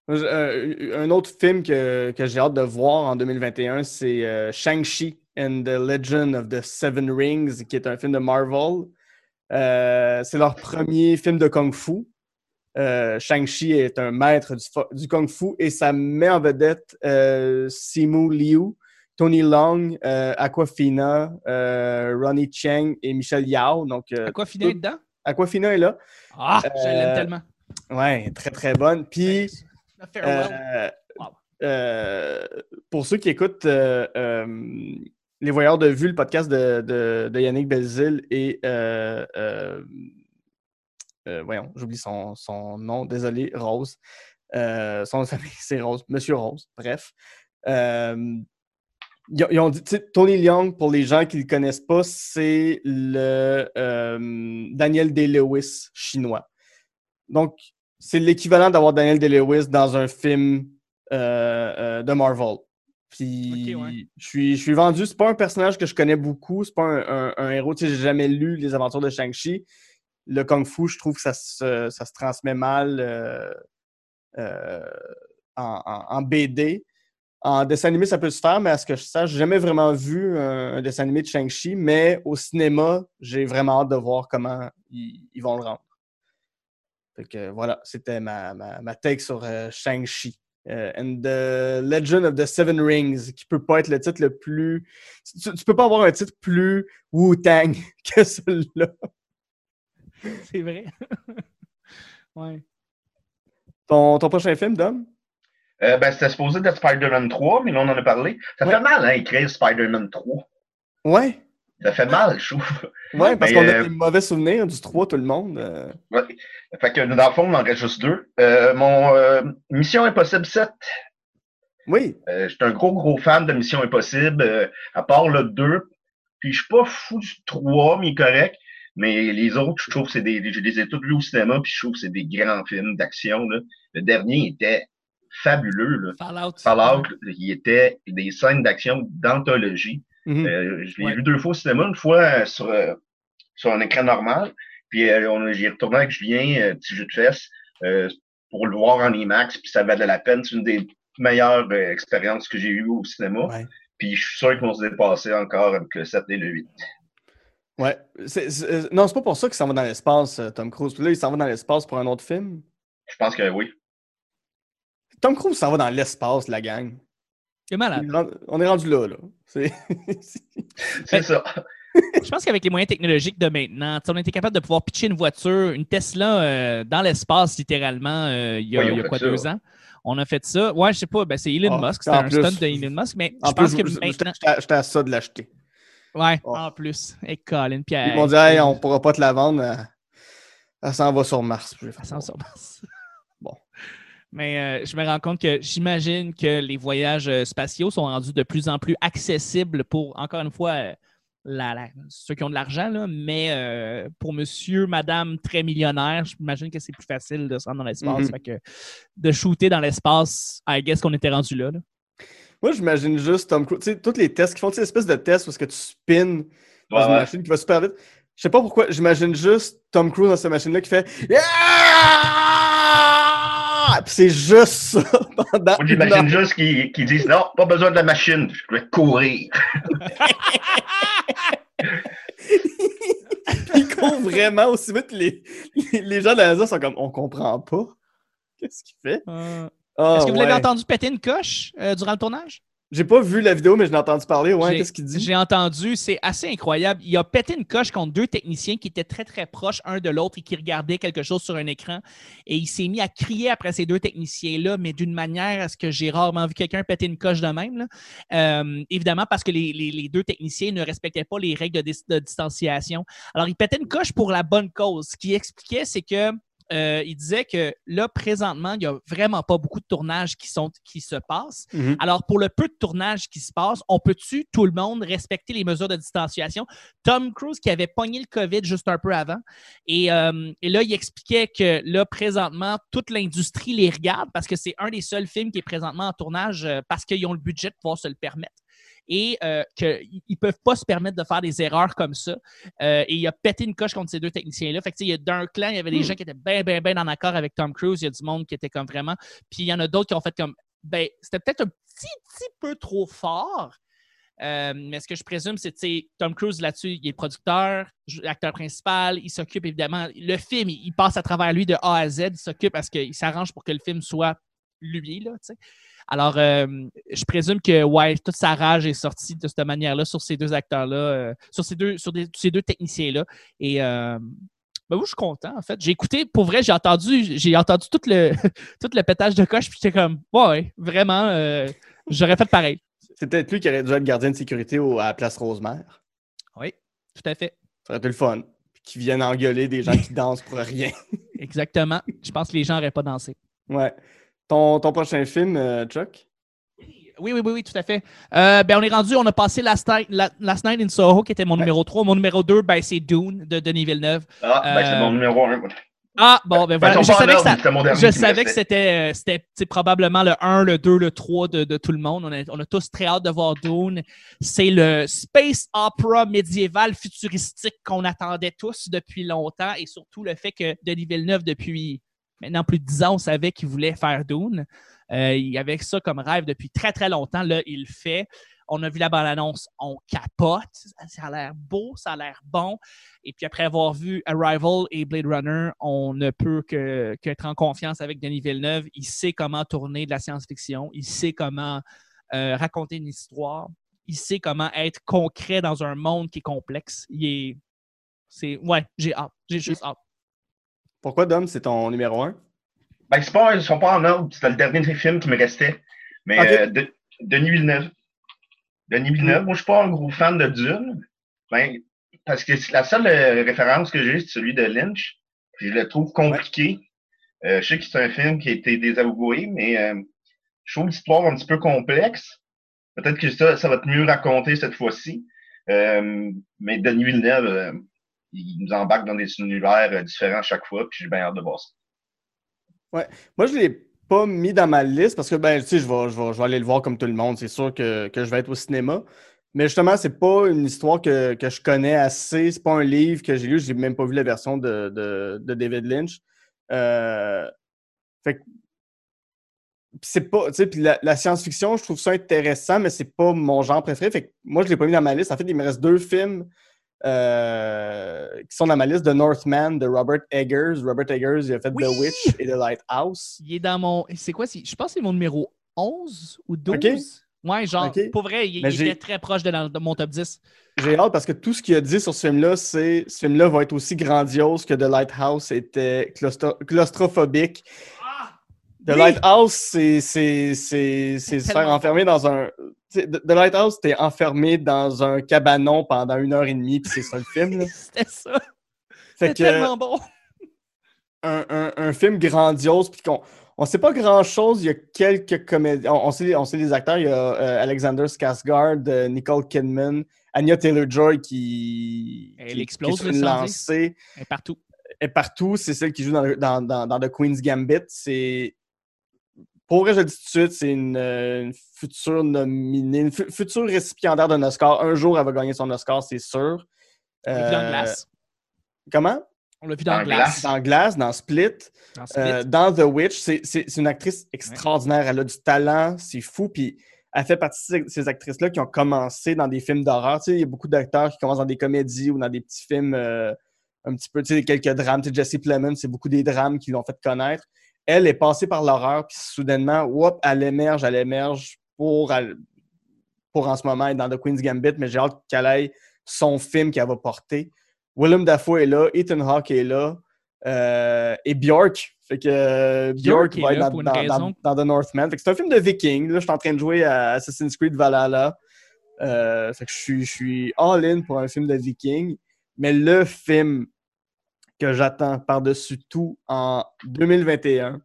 Euh, un autre film que, que j'ai hâte de voir en 2021, c'est euh, Shang-Chi and the Legend of the Seven Rings, qui est un film de Marvel. Euh, c'est leur premier film de Kung Fu. Euh, Shang-Chi est un maître du, du Kung Fu et ça met en vedette Simu Liu, Tony Long, Aquafina, Ronnie Cheng et Michel Yao. Donc, finir tout- dedans? Aquafina est là. Ah, je l'aime tellement. Ouais, très très bonne. Puis. Euh, Wow. euh, pour ceux qui écoutent euh, Les Voyeurs de Vue, le podcast de, de- de Yannick Belzil et voyons, j'oublie son, son nom, désolé, Rose. Son nom de famille, c'est Rose, Monsieur Rose, bref. Ils, ont- ils ont dit, Tony Leung, pour les gens qui ne le connaissent pas, c'est le Daniel Day-Lewis chinois. Donc, c'est l'équivalent d'avoir Daniel Day-Lewis dans un film euh, euh, de Marvel. Puis, Ok, ouais. je, suis, je suis vendu. C'est pas un personnage que je connais beaucoup. C'est pas un, un- un héros. Tu sais, j'ai jamais lu les aventures de Shang-Chi. Le Kung Fu, je trouve que ça se, ça se transmet mal euh, euh, en, en- en BD. En dessin animé, ça peut se faire, mais à ce que je sache, j'ai jamais vraiment vu un, un dessin animé de Shang-Chi, mais au cinéma, j'ai vraiment hâte de voir comment ils, ils vont le rendre. Fait que voilà, c'était ma, ma, ma take sur euh, Shang-Chi. Euh, and the Legend of the Seven Rings, qui peut pas être le titre le plus. Tu, tu peux pas avoir un titre plus Wu-Tang <laughs> que celui-là. C'est vrai. <laughs> ouais. Ton, ton prochain film, Dom? Euh, ben, c'était supposé d'être Spider-Man 3, mais là, on en a parlé. Ça Ouais. fait mal, hein, écrire Spider-Man 3. Ouais. Ça fait mal, je trouve. Ouais, parce qu'on a euh, des mauvais souvenirs du 3, tout le monde. euh. Ouais. Fait que dans le fond, il en reste juste deux. Euh, mon euh, Mission Impossible 7, Oui. euh, j'étais un gros, gros fan de Mission Impossible, euh, à part le 2. Puis je suis pas fou du 3, mais correct. Mais les autres, je trouve que c'est des. Je les ai tous vus au cinéma, puis je trouve que c'est des grands films d'action. Le dernier était fabuleux. Là. Fallout. Fallout, il était des scènes d'action d'anthologie. Mhm. Euh, je l'ai Ouais. vu deux fois au cinéma, une fois euh, sur, euh, sur un écran normal, puis on j'y retourné avec Julien, petit jeu de fesses, pour le voir en IMAX, puis ça valait la peine. C'est une des meilleures expériences que j'ai eues au cinéma. Ouais. Puis je suis sûr qu'ils vont se dépasser encore avec le 7 et le 8. Ouais. Non, c'est pas pour ça qu'il s'en va dans l'espace, Tom Cruise. Puis là, il s'en va dans l'espace pour un autre film? Je pense que oui. Tom Cruise s'en va dans l'espace, la gang. C'est malade. On est rendu là, là. C'est- <laughs> ça. <laughs> Je pense qu'avec les moyens technologiques de maintenant, on était capable de pouvoir pitcher une voiture, une Tesla euh, dans l'espace littéralement euh, il y a, il y quoi, ça. deux ans. On a fait ça. Ouais, je sais pas, ben, c'est Elon Ah, Musk, c'est en un plus. stunt de Elon Musk, mais en je pense plus, que maintenant. j'étais à- ça de l'acheter. Ouais, Oh. en plus. Et Colin, puis Ils m'ont dit, hey, on pourra pas te la vendre. Elle, elle s'en va sur Mars. Ça s'en passe. Bon. Mais euh, je me rends compte que j'imagine que les voyages euh, spatiaux sont rendus de plus en plus accessibles pour, encore une fois, euh, la- la- ceux qui ont de l'argent, là, mais euh, pour monsieur, madame très millionnaire, j'imagine que c'est plus facile de se rendre dans l'espace. Que de shooter dans l'espace, I guess qu'on était rendu là. là. Moi, j'imagine juste Tom Cruise. Tu sais, tous les tests qui font, tu sais, espèce de tests où est-ce que tu spins dans Ouais, une ouais. machine qui va super vite. Je sais pas pourquoi, j'imagine juste Tom Cruise dans cette machine-là qui fait Yeah! Puis c'est juste ça pendant j'imagine heure. juste qu'ils disent non, pas besoin de la machine, je vais courir. <laughs> Il court vraiment aussi vite. Les, les, les gens de la NASA sont comme On comprend pas. Qu'est-ce qu'il fait? Euh, Ah, Est-ce que vous l'avez entendu péter une coche euh, durant le tournage? J'ai pas vu la vidéo, mais je l'ai entendu parler. Ouais, qu'est-ce qu'il dit? J'ai entendu, c'est assez incroyable. Il a pété une coche contre deux techniciens qui étaient très, très proches un de l'autre et qui regardaient quelque chose sur un écran. Et il s'est mis à crier après ces deux techniciens-là, mais d'une manière à ce que j'ai rarement vu quelqu'un péter une coche de même. là. Euh, évidemment, parce que les, les- les deux techniciens ne respectaient pas les règles de, de distanciation. Alors, il pétait une coche pour la bonne cause. Ce qu'il expliquait, c'est que euh, il disait que là, présentement, il n'y a vraiment pas beaucoup de tournages qui, sont, qui se passent. Mhm. Alors, pour le peu de tournage qui se passe, on peut-tu, tout le monde, respecter les mesures de distanciation? Tom Cruise qui avait pogné le COVID juste un peu avant. Et, euh, et là, il expliquait que là, présentement, toute l'industrie les regarde parce que c'est un des seuls films qui est présentement en tournage euh, parce qu'ils ont le budget de pouvoir se le permettre. Et euh, qu'ils ne peuvent pas se permettre de faire des erreurs comme ça. Euh, et il a pété une coche contre ces deux techniciens-là. Fait que, tu sais, il y a d'un clan, il y avait des Hmm. gens qui étaient bien, bien, bien en accord avec Tom Cruise. Il y a du monde qui était comme vraiment. Puis il y en a d'autres qui ont fait comme ben, c'était peut-être un petit, petit peu trop fort. Euh, mais ce que je présume, c'est, tu sais, Tom Cruise là-dessus, il est producteur, j- acteur principal, il s'occupe évidemment. Le film, il, il passe à travers lui de A à Z, il s'occupe parce qu'il s'arrange pour que le film soit lui, là, tu sais. Alors, euh, je présume que, ouais, toute sa rage est sortie de cette manière-là sur ces deux acteurs-là, euh, sur ces deux, sur des- ces deux techniciens-là. Et, euh, ben, je suis content, en fait. J'ai écouté, pour vrai, j'ai entendu, j'ai entendu tout le, <laughs> tout le pétage de coche, puis j'étais comme, ouais, vraiment, euh, j'aurais fait pareil. C'est peut-être lui qui aurait dû être gardien de sécurité au- à la place Rosemère. Oui, tout à fait. Ça aurait été le fun. Puis qu'ils viennent engueuler des gens qui dansent pour rien. <laughs> Exactement. Je pense que les gens n'auraient pas dansé. Ouais. Ton, ton prochain film, euh, Chuck? Oui, oui, oui, oui, tout à fait. Euh, ben, on est rendu, on a passé Last Night, La- Last Night in Soho, qui était mon Ouais. numéro 3. Mon numéro 2, ben, c'est Dune de Denis Villeneuve. Ah, ben c'est Euh, mon numéro 1. Ah, bon, ben Ben, voilà. ils Je savais que ordre, ça, c'était mon dernier Je savais que c'était, c'était probablement le 1, le 2, le 3 de, de tout le monde. On a, on a tous très hâte de voir Dune. C'est le space opera médiéval futuristique qu'on attendait tous depuis longtemps et surtout le fait que Denis Villeneuve, depuis maintenant plus de 10 ans, on savait qu'il voulait faire Dune. Euh, il avait ça comme rêve depuis très, très longtemps. Là, il le fait. On a vu la bande-annonce, on capote. Ça a l'air beau, ça a l'air bon. Et puis après avoir vu Arrival et Blade Runner, on ne peut que- en confiance avec Denis Villeneuve. Il sait comment tourner de la science-fiction. Il sait comment euh, raconter une histoire. Il sait comment être concret dans un monde qui est complexe. Il est. C'est. Ouais, j'ai hâte. J'ai juste hâte. Pourquoi, Dom, c'est ton numéro 1? Ben, c'est pas, ils sont pas en ordre. C'était le dernier film qui me restait. Mais euh, de- Denis Villeneuve. Denis Villeneuve, moi, je suis pas un gros fan de Dune. Ben, parce que c'est la seule euh, référence que j'ai, c'est celui de Lynch. Puis je le trouve compliqué. Euh, je sais que c'est un film qui a été désavoué, mais je trouve l'histoire un petit peu complexe. Peut-être que ça, ça va être mieux raconté cette fois-ci. Mais Denis Villeneuve, il nous embarque dans des univers euh, différents à chaque fois, puis j'ai bien hâte de voir ça. Moi, je ne l'ai pas mis dans ma liste parce que, ben, tu sais, je vais, aller le voir comme tout le monde. C'est sûr que, que je vais être au cinéma. Mais justement, c'est pas une histoire que, que je connais assez. C'est pas un livre que j'ai lu. J'ai même pas vu la version de, de, David Lynch. Euh, fait c'est pas, tu sais, la science-fiction, je trouve ça intéressant, mais c'est pas mon genre préféré. Fait que moi, je l'ai pas mis dans ma liste. En fait, il me reste deux films euh, qui sont dans ma liste de Northman de Robert Eggers. Robert Eggers, il a fait Oui! The Witch et The Lighthouse. Il est dans mon. C'est quoi? Je pense que c'est mon numéro 11 ou 12. Ok. Ouais, genre, pour vrai, il, il était très proche de, la- de mon top 10. J'ai hâte parce que tout ce qu'il a dit sur ce film-là, c'est ce film-là va être aussi grandiose que The Lighthouse était claustro- claustrophobique. The Oui! Lighthouse, c'est se faire enfermer dans un. The Lighthouse, t'es enfermé dans un cabanon pendant une heure et demie, puis c'est ça le film. <laughs> C'était ça. C'était tellement bon. un, un- un film grandiose, puis qu'on on sait pas grand-chose. Il y a quelques comédiens. On, on sait, on sait les acteurs. Il y a euh, Alexander Skarsgård, euh, Nicole Kidman, Anya Taylor-Joy qui, Elle qui- qui explose, est lancée. Elle est partout. est partout. C'est celle qui joue dans, le- dans, dans, dans The Queen's Gambit. C'est. Pour vrai, je le dis tout de suite, c'est une, euh, une future nominée, une fu- future récipiendaire d'un Oscar. Un jour, elle va gagner son Oscar, c'est sûr. On l'a vu dans Euh, Glass. Comment? On l'a vu dans Dans Glass. Dans Glass, dans Split. Dans Split. Euh, dans The Witch, c'est- une actrice extraordinaire. Elle a du talent, c'est fou. Puis elle fait partie de ces, ces actrices-là qui ont commencé dans des films d'horreur. Tu sais, il y a beaucoup d'acteurs qui commencent dans des comédies ou dans des petits films euh, un petit peu, tu sais, quelques drames. Tu sais, Jesse Plemons, c'est beaucoup des drames qui l'ont fait connaître. Elle est passée par l'horreur, puis soudainement, whoop, elle émerge, elle émerge pour. elle- pour en ce moment être dans The Queen's Gambit, mais j'ai hâte qu'elle ait son film qu'elle va porter. Willem Dafoe est là, Ethan Hawke est là, euh, et Bjork. Fait que euh, Bjork, va être dans, dans- raison. dans- dans The Northman. Fait que c'est un film de viking. Là, je suis en train de jouer à Assassin's Creed Valhalla. Euh, fait que je suis, je suis all-in pour un film de viking. Mais le film que j'attends par-dessus tout en 2021,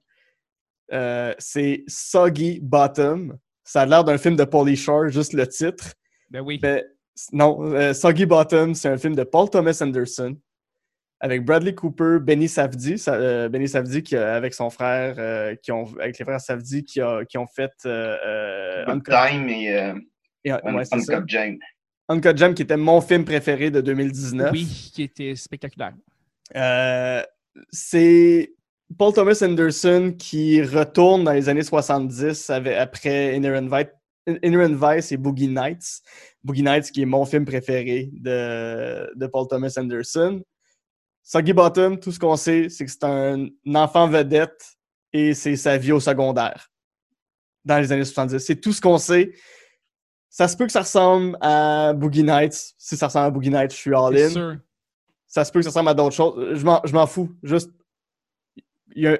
euh, c'est Soggy Bottom. Ça a l'air d'un film de Pauly Shore, juste le titre. Ben oui. Mais non, euh, Soggy Bottom, c'est un film de Paul Thomas Anderson avec Bradley Cooper, Benny Safdie, Sa- euh, Benny Safdie qui a- avec son frère, euh, qui ont, avec les frères Safdie qui, a- qui ont fait Uncut, Time et euh, et- Un- ouais, c'est ça. Uncut Jane. Uncut Gem, qui était mon film préféré de 2019. Oui, qui était spectaculaire. Euh, c'est Paul Thomas Anderson qui retourne dans les années 70 avec- après Inherent Vice, Inherent Vice et Boogie Nights. Boogie Nights qui est mon film préféré de, de Paul Thomas Anderson. Soggy Bottom, tout ce qu'on sait, c'est que c'est un enfant vedette et c'est sa vie au secondaire dans les années 70. C'est tout ce qu'on sait. Ça se peut que ça ressemble à Boogie Nights. Si ça ressemble à Boogie Nights, je suis all C'est in sûr. Ça se peut que ça ressemble à d'autres choses. Je m'en, fous. Juste, il y a-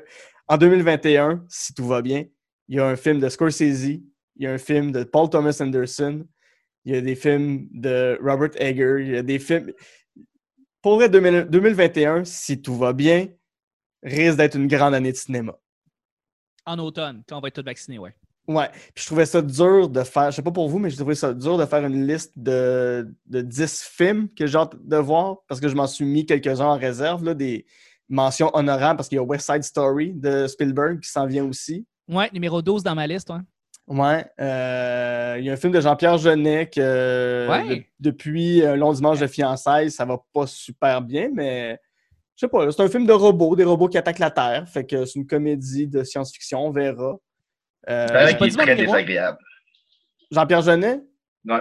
en 2021, si tout va bien, il y a un film de Scorsese, il y a un film de Paul Thomas Anderson, il y a des films de Robert Eger, il y a des films. Pour vrai, 2000 2021, si tout va bien, risque d'être une grande année de cinéma. En automne, quand on va être tous vaccinés, ouais. Ouais. Puis je trouvais ça dur de faire, je sais pas pour vous, mais j'ai trouvé ça dur de faire une liste de, de 10 films que j'ai hâte de voir parce que je m'en suis mis quelques-uns en réserve, là, des mentions honorables parce qu'il y a West Side Story de Spielberg qui s'en vient aussi. Ouais, numéro 12 dans ma liste, ouais. Ouais. euh, il y a un film de Jean-Pierre Jeunet que Ouais. de- depuis un long dimanche de fiançailles, ça va pas super bien, mais je sais pas, c'est un film de robots, des robots qui attaquent la Terre. Fait que c'est une comédie de science-fiction, on verra. Euh, j'ai pas qu'il est très désagréable. Jean-Pierre Jeunet? Ouais.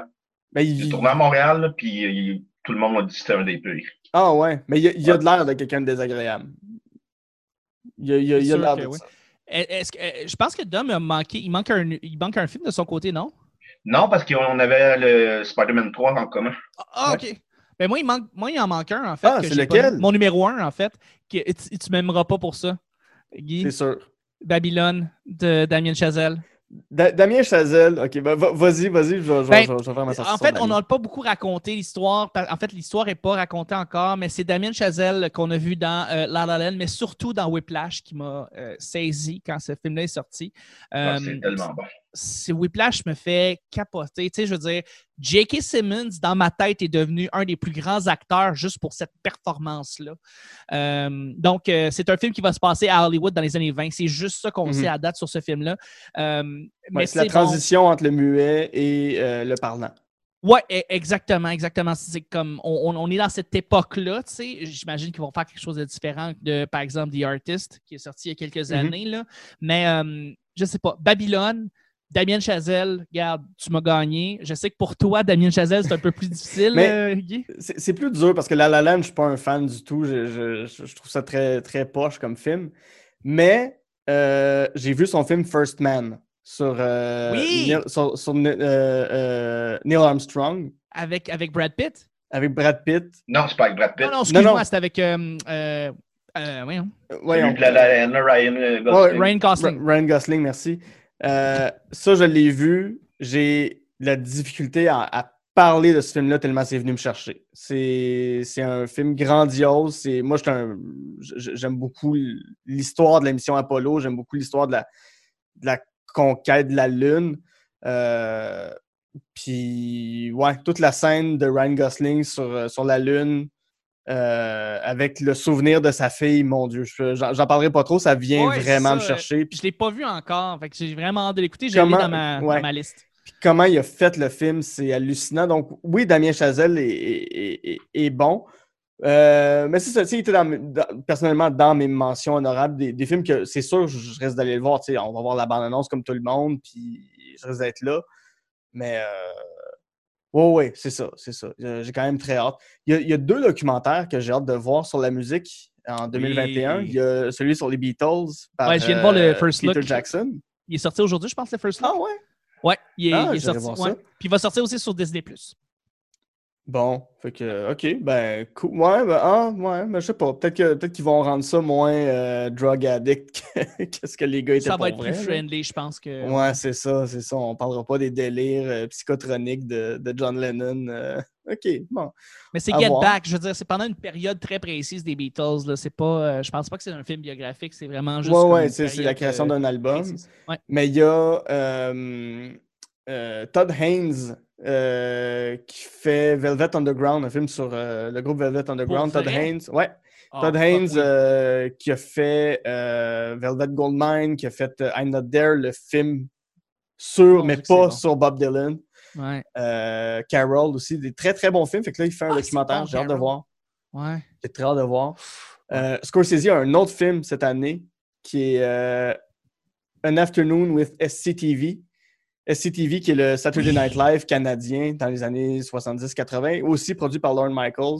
Ben, Il est tourné à Montréal, là, puis il- tout le monde m'a dit que c'était un des pires. Ah ouais, mais il y a, il a Ouais. de l'air de quelqu'un de désagréable. Il y a, il a- il a de l'air de ça. Est- Est-ce que, je pense que Dom a manqué. Il manque, un, il manque un film de son côté, non? Non, parce qu'on avait le Spider-Man 3 en commun. Ah, ah, ok. Ben moi, il, manque, moi, il en manque un, en fait. Ah, que c'est pas lequel? Mon numéro 1, en fait. Que, tu, tu m'aimeras pas pour ça. Guy, C'est sûr. Babylone de Damien Chazelle. Da- Damien Chazelle, ok, ben, va- vas-y, vas-y, je vais, je vais- Ben, je vais- je vais faire ma sortie En fait, on n'a pas beaucoup raconté l'histoire. En fait, l'histoire n'est pas racontée encore, mais c'est Damien Chazelle qu'on a vu dans euh, La La Land, mais surtout dans Whiplash qui m'a euh, saisi quand ce film-là est sorti. Ah, Euh, c'est tellement bon. C'est- Whiplash me fait capoter. Tu sais, je veux dire, J.K. Simmons, dans ma tête, est devenu un des plus grands acteurs juste pour cette performance-là. Euh, donc, euh, c'est un film qui va se passer à Hollywood dans les années 20. C'est juste ça qu'on Mhm. sait à date sur ce film-là. Euh, mais Ouais, c'est la bon. transition entre le muet et euh, le parlant. Ouais, e- exactement, exactement. C'est comme on, on- est dans cette époque-là, tu sais. J'imagine qu'ils vont faire quelque chose de différent de, par exemple, The Artist, qui est sorti il y a quelques Mhm. années, là. Mais je sais pas. Babylone, Damien Chazelle, regarde, tu m'as gagné. Je sais que pour toi, Damien Chazelle, c'est un peu plus difficile, Mais- euh, Guy. C'est c'est plus dur parce que La La Land, je suis pas un fan du tout. Je, je- je- je trouve ça très, très poche comme film. Mais euh, j'ai vu son film First Man sur, euh, Oui! Neil, sur, sur, euh, euh, Neil Armstrong Avec, avec Brad Pitt? avec Brad Pitt. Non, c'est pas avec Brad Pitt. Non, non, excuse-moi, non. c'était avec. Euh, euh, euh, voyons. Voyons. la, la, la- Ryan euh, Gosling. Ryan Gosling. Ra- Ryan Gosling, merci. Euh, ça, je l'ai vu. J'ai la difficulté à, parler de ce film-là tellement c'est venu me chercher. C'est un film grandiose. Moi, j'aime beaucoup l'histoire de la mission Apollo. J'aime beaucoup l'histoire de la, de la conquête de la Lune. Euh, Puis, ouais, toute la scène de Ryan Gosling sur, sur la Lune. Euh, avec le souvenir de sa fille, mon Dieu, je- j'en parlerai pas trop, ça vient Ouais, vraiment me chercher. Puis je l'ai pas vu encore. Fait que j'ai vraiment hâte de l'écouter. J'ai mis dans ma, ouais. dans ma liste. Puis comment il a fait le film, c'est hallucinant. Donc, oui, Damien Chazelle est, est- est- est bon. Euh, mais c'est ça, il était dans mes- dans- personnellement dans mes mentions honorables des, des films que c'est sûr, je, reste d'aller le voir. On va voir la bande-annonce comme tout le monde, puis je reste d'être là. Mais, euh, ouais, ouais, c'est ça, c'est ça. Euh, J'ai quand même très hâte. Il y, a, il y a deux documentaires que j'ai hâte de voir sur la musique en 2021. Oui. Il y a celui sur les Beatles par Ouais, je viens de voir le euh, First Peter Look. Jackson. Il est sorti aujourd'hui, je pense, le First Look. Ah ouais? Ouais, il est, Ah, il est sorti. ouais. Puis il va sortir aussi sur Disney. Bon, fait que, ok, ben, cool. Ouais, ben, ah, ouais, mais je sais pas. Peut-être que, peut-être qu'ils vont rendre ça moins euh, drug addict <laughs> que, que ce que les gars étaient Ça va être vrai, plus friendly, je pense que. Ouais, c'est ça, c'est ça. On parlera pas des délires euh, psychotroniques de, de John Lennon. euh. Ok, bon. Mais c'est Get voir. Back. Je veux dire, c'est pendant une période très précise des Beatles. Là. C'est pas, je pense pas que c'est un film biographique. C'est vraiment juste. Ouais, ouais, c'est la création d'un album. Ouais. Mais il y a Todd Haynes euh, qui fait Velvet Underground, un film sur euh, le groupe Velvet Underground. Todd? Haynes, ouais. Ah, Todd Haynes euh, qui a fait Velvet Goldmine, qui a fait I'm Not There, le film sur, Mon mais pas bon. sur Bob Dylan. Ouais. Carol aussi, des très très bons films. Fait que là, il fait un Ah, documentaire, j'ai hâte de voir. Ouais. J'ai très hâte de voir. Scorsese a un autre film cette année qui est An Afternoon with SCTV. SCTV, qui est le Saturday. Night Live canadien dans les années 70-80, aussi produit par Lorne Michaels.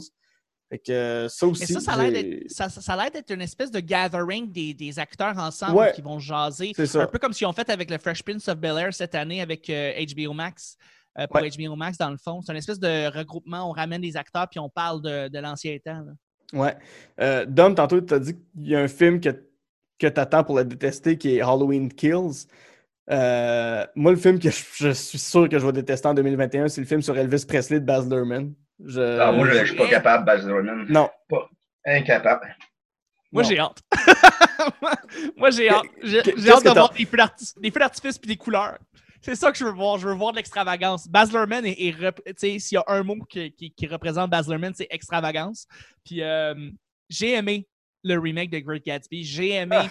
Fait que euh, ça Mais aussi. ça, ça a l'air d'être- ça, ça- une espèce de gathering des, des acteurs ensemble Ouais. qui vont jaser. C'est ça. Un peu comme ce qu'ils ont fait avec le Fresh Prince of Bel Air cette année avec euh, HBO Max. euh, pour Ouais. HBO Max, dans le fond. C'est une espèce de regroupement. On ramène des acteurs puis on parle de, de l'ancien temps. là. Ouais. Euh, Dom, tantôt, tu as dit qu'il y a un film que, que tu attends pour le détester qui est Halloween Kills. Euh, moi, le film que je, je suis sûr que je vais détester en 2021, c'est le film sur Elvis Presley de Baz Luhrmann. Je... Ah, moi, je je suis pas capable, Baz Luhrmann. Non. Incapable. Moi, j'ai hâte. <laughs> Moi, j'ai hâte. J'ai hâte de voir des feux d'arti- des feux d'artifice puis des couleurs. C'est ça que je veux voir. Je veux voir de l'extravagance. Baz Luhrmann est, rep- s'il y a un mot qui, qui- qui représente Baz Luhrmann, c'est extravagance. Puis euh, j'ai aimé le remake de Great Gatsby. J'ai aimé. Ah.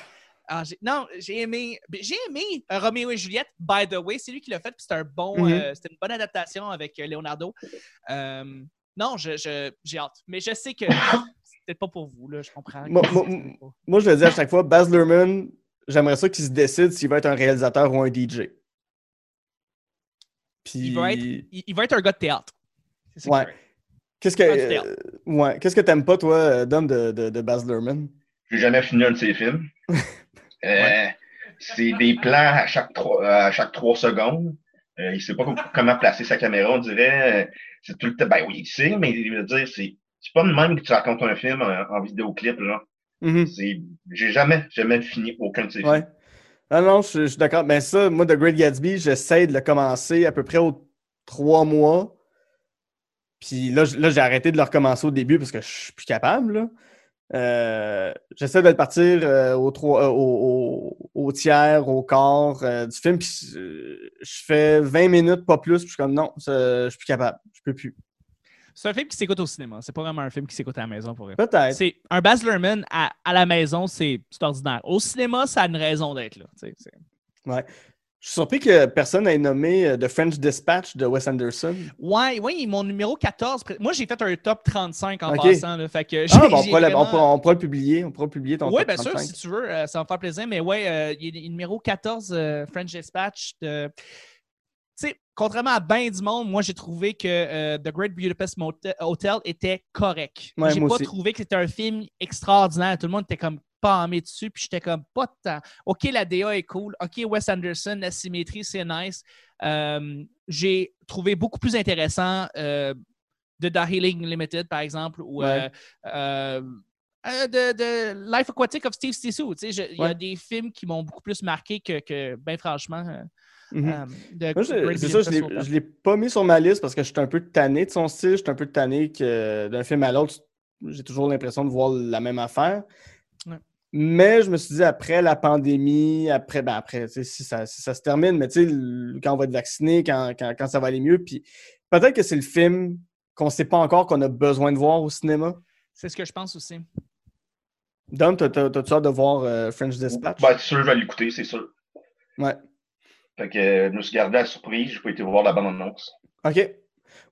Ah, j'ai- non, j'ai aimé. ben, J'ai aimé euh, Roméo et Juliette. By the way, c'est lui qui l'a fait. Puis c'était un bon. Mhm. euh, c'était une bonne adaptation avec euh, Leonardo. Euh, non, je, je- j'ai hâte. Mais je sais que c'est peut-être pas pour vous. Là, je comprends. Moi- je le dis à chaque fois, Baz Luhrmann, j'aimerais ça qu'il se décide s'il va être un réalisateur ou un DJ. Puis... Il va être- il, il va être un gars de théâtre. C'est ça Ouais. Qu'est-ce que euh, ouais, qu'est-ce que t'aimes pas, toi, Dom, de, de, de Baz Luhrmann? J'ai jamais fini un de ses films. <laughs> Euh, C'est des plans à chaque trois, à chaque trois secondes. Euh, il sait pas comment placer sa caméra, on dirait. euh, C'est tout le temps. Ben oui, il sait, mais il veut dire, c'est c'est pas de même que tu racontes un film en, en vidéoclip, genre. Mhm. C'est- J'ai jamais, jamais fini aucun de Ouais. films. Ah non, je, je suis d'accord. Mais ça, moi, The Great Gatsby, j'essaie de le commencer à peu près aux trois mois. Puis là, j'ai arrêté de le recommencer au début parce que je suis plus capable. là. Euh, j'essaie de le partir euh, au, trois, euh, au, au- au tiers, au quart du film. Puis je fais 20 minutes, pas plus. Puis je suis comme non, ça- je suis plus capable. Je peux plus. C'est un film qui s'écoute au cinéma. C'est pas vraiment un film qui s'écoute à la maison pour. Peut-être. C'est un Baz Luhrmann à, à la maison, c'est ordinaire. Au cinéma, ça a une raison d'être là. c'est- Je suis surpris que personne n'ait nommé euh, The French Dispatch de Wes Anderson. Ouais, ouais, mon numéro 14. pré- Moi, j'ai fait un top 35 en passant. Là, fait que Ah, bon, on, pourra, le- on pourra- on pourra le publier. On pourra publier ton Oui, top bien sûr, 35. si tu veux, euh, ça va me faire plaisir. Mais ouais, euh, il y a le numéro 14, euh, French Dispatch. De... Tu sais, contrairement à bien du monde, moi, j'ai trouvé que The Great Budapest Motel- Hotel était correct. Ouais, j'ai pas aussi. trouvé que c'était un film extraordinaire. Tout le monde était comme pas emmêlé dessus, puis j'étais comme pas de temps. OK, la DA est cool. OK, Wes Anderson, la symétrie, c'est nice. Euh, j'ai trouvé beaucoup plus intéressant euh, de The Healing Limited, par exemple, ou Ouais. euh, euh, de, de Life Aquatic of Steve je- Il y a des films qui m'ont beaucoup plus marqué que, que ben franchement, de Moi, je- Great c'est ça, je je l'ai pas mis sur ma liste parce que je suis un peu tanné de son style. Je suis un peu tanné que d'un film à l'autre, j'ai toujours l'impression de voir la même affaire. Mais je me suis dit, après la pandémie, après, ben après, si ça, si ça se termine, mais tu quand on va être vacciné, quand, quand, quand ça va aller mieux, puis peut-être que c'est le film qu'on ne sait pas encore qu'on a besoin de voir au cinéma. C'est ce que je pense aussi. Dom, t'as- t'as- t'as-tu hâte de voir euh, French Dispatch? Ben, sûr, je vais l'écouter, c'est sûr. Ouais. Fait que euh, je me suis gardé à la surprise, j'ai pas été voir la bande-annonce. OK.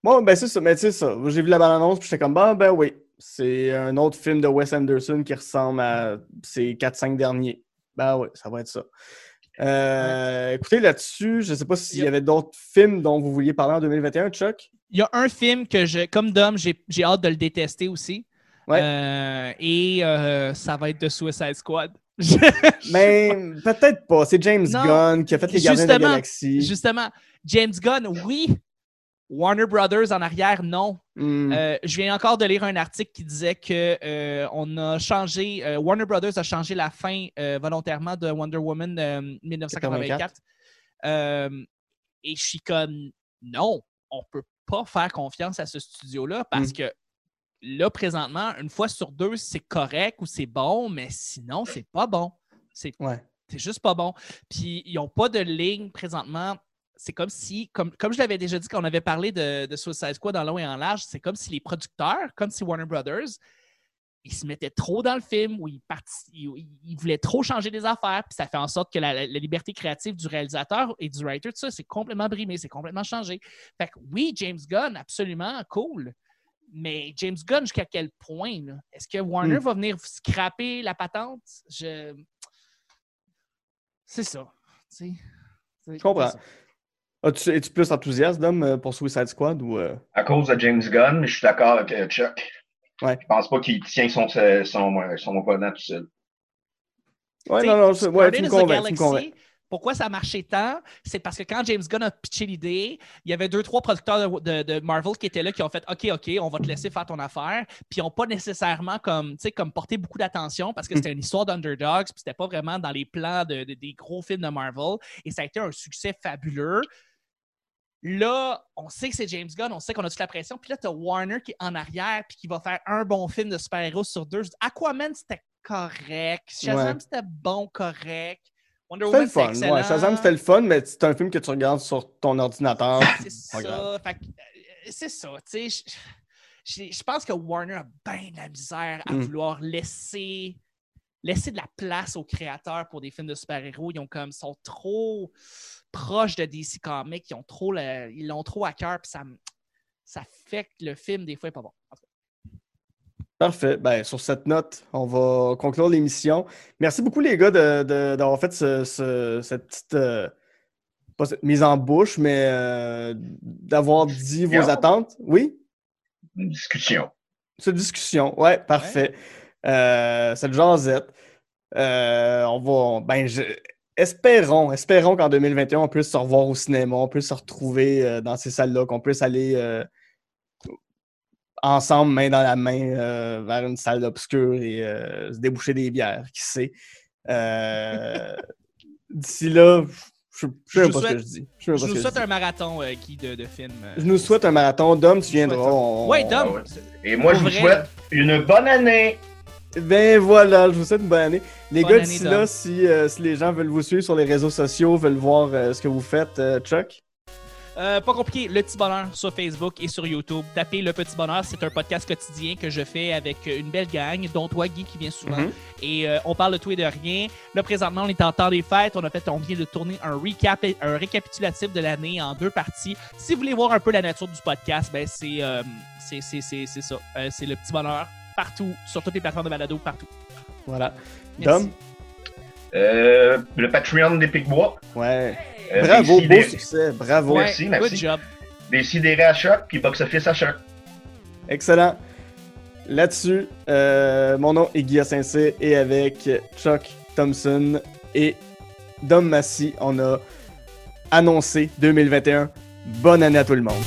Bon, ben c'est ça. Mais tu sais ça. J'ai vu la bande-annonce, puis j'étais comme, bah, ben oui. C'est un autre film de Wes Anderson qui ressemble à ces 4-5 derniers. Ben oui, ça va être ça. Euh, Écoutez, là-dessus, je ne sais pas s'il y avait d'autres films dont vous vouliez parler en 2021, Chuck. Il y a un film que, je, comme Dom, j'ai hâte de le détester aussi. Ouais. Euh, et euh, ça va être The Suicide Squad. <laughs> Mais peut-être pas. C'est James Non, Gunn qui a fait les Gardiens de la Galaxie. Justement, James Gunn, oui. Warner Brothers en arrière, non. Hmm. Euh, je viens encore de lire un article qui disait que euh, on a changé, euh, Warner Brothers a changé la fin volontairement de Wonder Woman euh, 1984. Euh, et je suis comme non, on peut pas faire confiance à ce studio-là parce que là, présentement, une fois sur deux, c'est correct ou c'est bon, mais sinon, c'est pas bon. C'est Ouais. c'est juste pas bon. Puis ils n'ont pas de ligne présentement. C'est comme si, comme, comme je l'avais déjà dit quand on avait parlé de, de Suicide Squad en long et en large, c'est comme si les producteurs, comme si Warner Brothers, ils se mettaient trop dans le film ou ils, ils, ils voulaient trop changer des affaires, puis ça fait en sorte que la, la- la liberté créative du réalisateur et du writer, tout ça, c'est complètement brimé, c'est complètement changé. Fait que oui, James Gunn, absolument, cool. Mais James Gunn, jusqu'à quel point? là? Est-ce que Warner Hmm. va venir scraper la patente? Je... C'est ça. C'est- Je comprends. As-tu- Es-tu plus enthousiaste, Dom, euh, pour Suicide Squad ou. euh, À cause de James Gunn, je suis d'accord avec euh, Chuck. Ouais. Je pense pas qu'il tient son, son, son opponent tout seul. Ouais, T'sais, non, non, ouais, tu me convaincs, pourquoi ça marchait tant? C'est parce que quand James Gunn a pitché l'idée, il y avait deux, trois producteurs de, de- de Marvel qui étaient là, qui ont fait OK, OK, on va te laisser faire ton affaire. Puis ils n'ont pas nécessairement comme, comme porté beaucoup d'attention parce que c'était une histoire d'underdogs, puis c'était pas vraiment dans les plans de- de- des gros films de Marvel. Et ça a été un succès fabuleux. Là, on sait que c'est James Gunn, on sait qu'on a toute la pression. Puis là, tu as Warner qui est en arrière, puis qui va faire un bon film de super-héros sur deux. Aquaman, c'était correct. Shazam, Ouais. c'était bon, correct. Wonder Woman, le c'est fun. Ouais, Shazam, c'était le fun, mais c'est un film que tu regardes sur ton ordinateur. C'est Pas grave. ça. Euh, c'est ça. Tu sais, je- je je pense que Warner a bien de la misère à Mm. vouloir laisser, laisser de la place aux créateurs pour des films de super-héros. Ils ont comme sont trop proches de DC Comics. Ils ont trop le- ils l'ont trop à cœur. Puis ça, ça fait que le film, des fois, est pas bon. En tout cas, Parfait. Ben, sur cette note, on va conclure l'émission. Merci beaucoup, les gars, d'avoir fait ce- ce- cette petite. euh, pas cette mise en bouche, mais euh, d'avoir dit vos attentes. Oui? Une discussion. Cette discussion. Ouais, parfait. Euh, cette jasette. Euh, on va. Ben, je- espérons, espérons qu'en 2021, on puisse se revoir au cinéma, on puisse se retrouver dans ces salles-là, qu'on puisse aller ensemble, main dans la main, euh, vers une salle obscure et euh, se déboucher des bières, qui sait. Euh, <laughs> D'ici là, je ne sais pas ce que souhaite- je dis. Je sais pas Je ce nous que je souhaite dis. un marathon, euh, Guy, de, euh. Je nous souhaite un marathon. Dom, tu souhaite viendras. on- Ouais, Dom. Ah ouais. Et moi, Pour je vous vrai, souhaite une bonne année. Ben voilà, je vous souhaite une bonne année. Les Bonne gars, d'ici là, si, euh, si les gens veulent vous suivre sur les réseaux sociaux, veulent voir euh, ce que vous faites, euh, Chuck. Euh, pas compliqué, Le Petit Bonheur sur Facebook et sur YouTube. Tapez Le Petit Bonheur, c'est un podcast quotidien que je fais avec une belle gang, dont toi, Guy, qui vient souvent. Mhm. Et euh, on parle de tout et de rien. Là, présentement, on est en temps des fêtes. On a fait, on vient de tourner un recap, un récapitulatif de l'année en deux parties. Si vous voulez voir un peu la nature du podcast, ben c'est euh, c'est- c'est- c'est- c'est ça. Euh, c'est Le Petit Bonheur partout, sur toutes les plateformes de balado, partout. Voilà. Merci. Dom? Euh, le Patreon des Picbois. Ouais. Euh, Bravo, beau succès. Bravo. Ouais, merci, merci. Good job. Des sidérés à choc, puis box office à choc. Excellent. Là-dessus, euh, mon nom est Guy Saint-Cyr et avec Chuck Thompson et Dom Massy, on a annoncé 2021. Bonne année à tout le monde.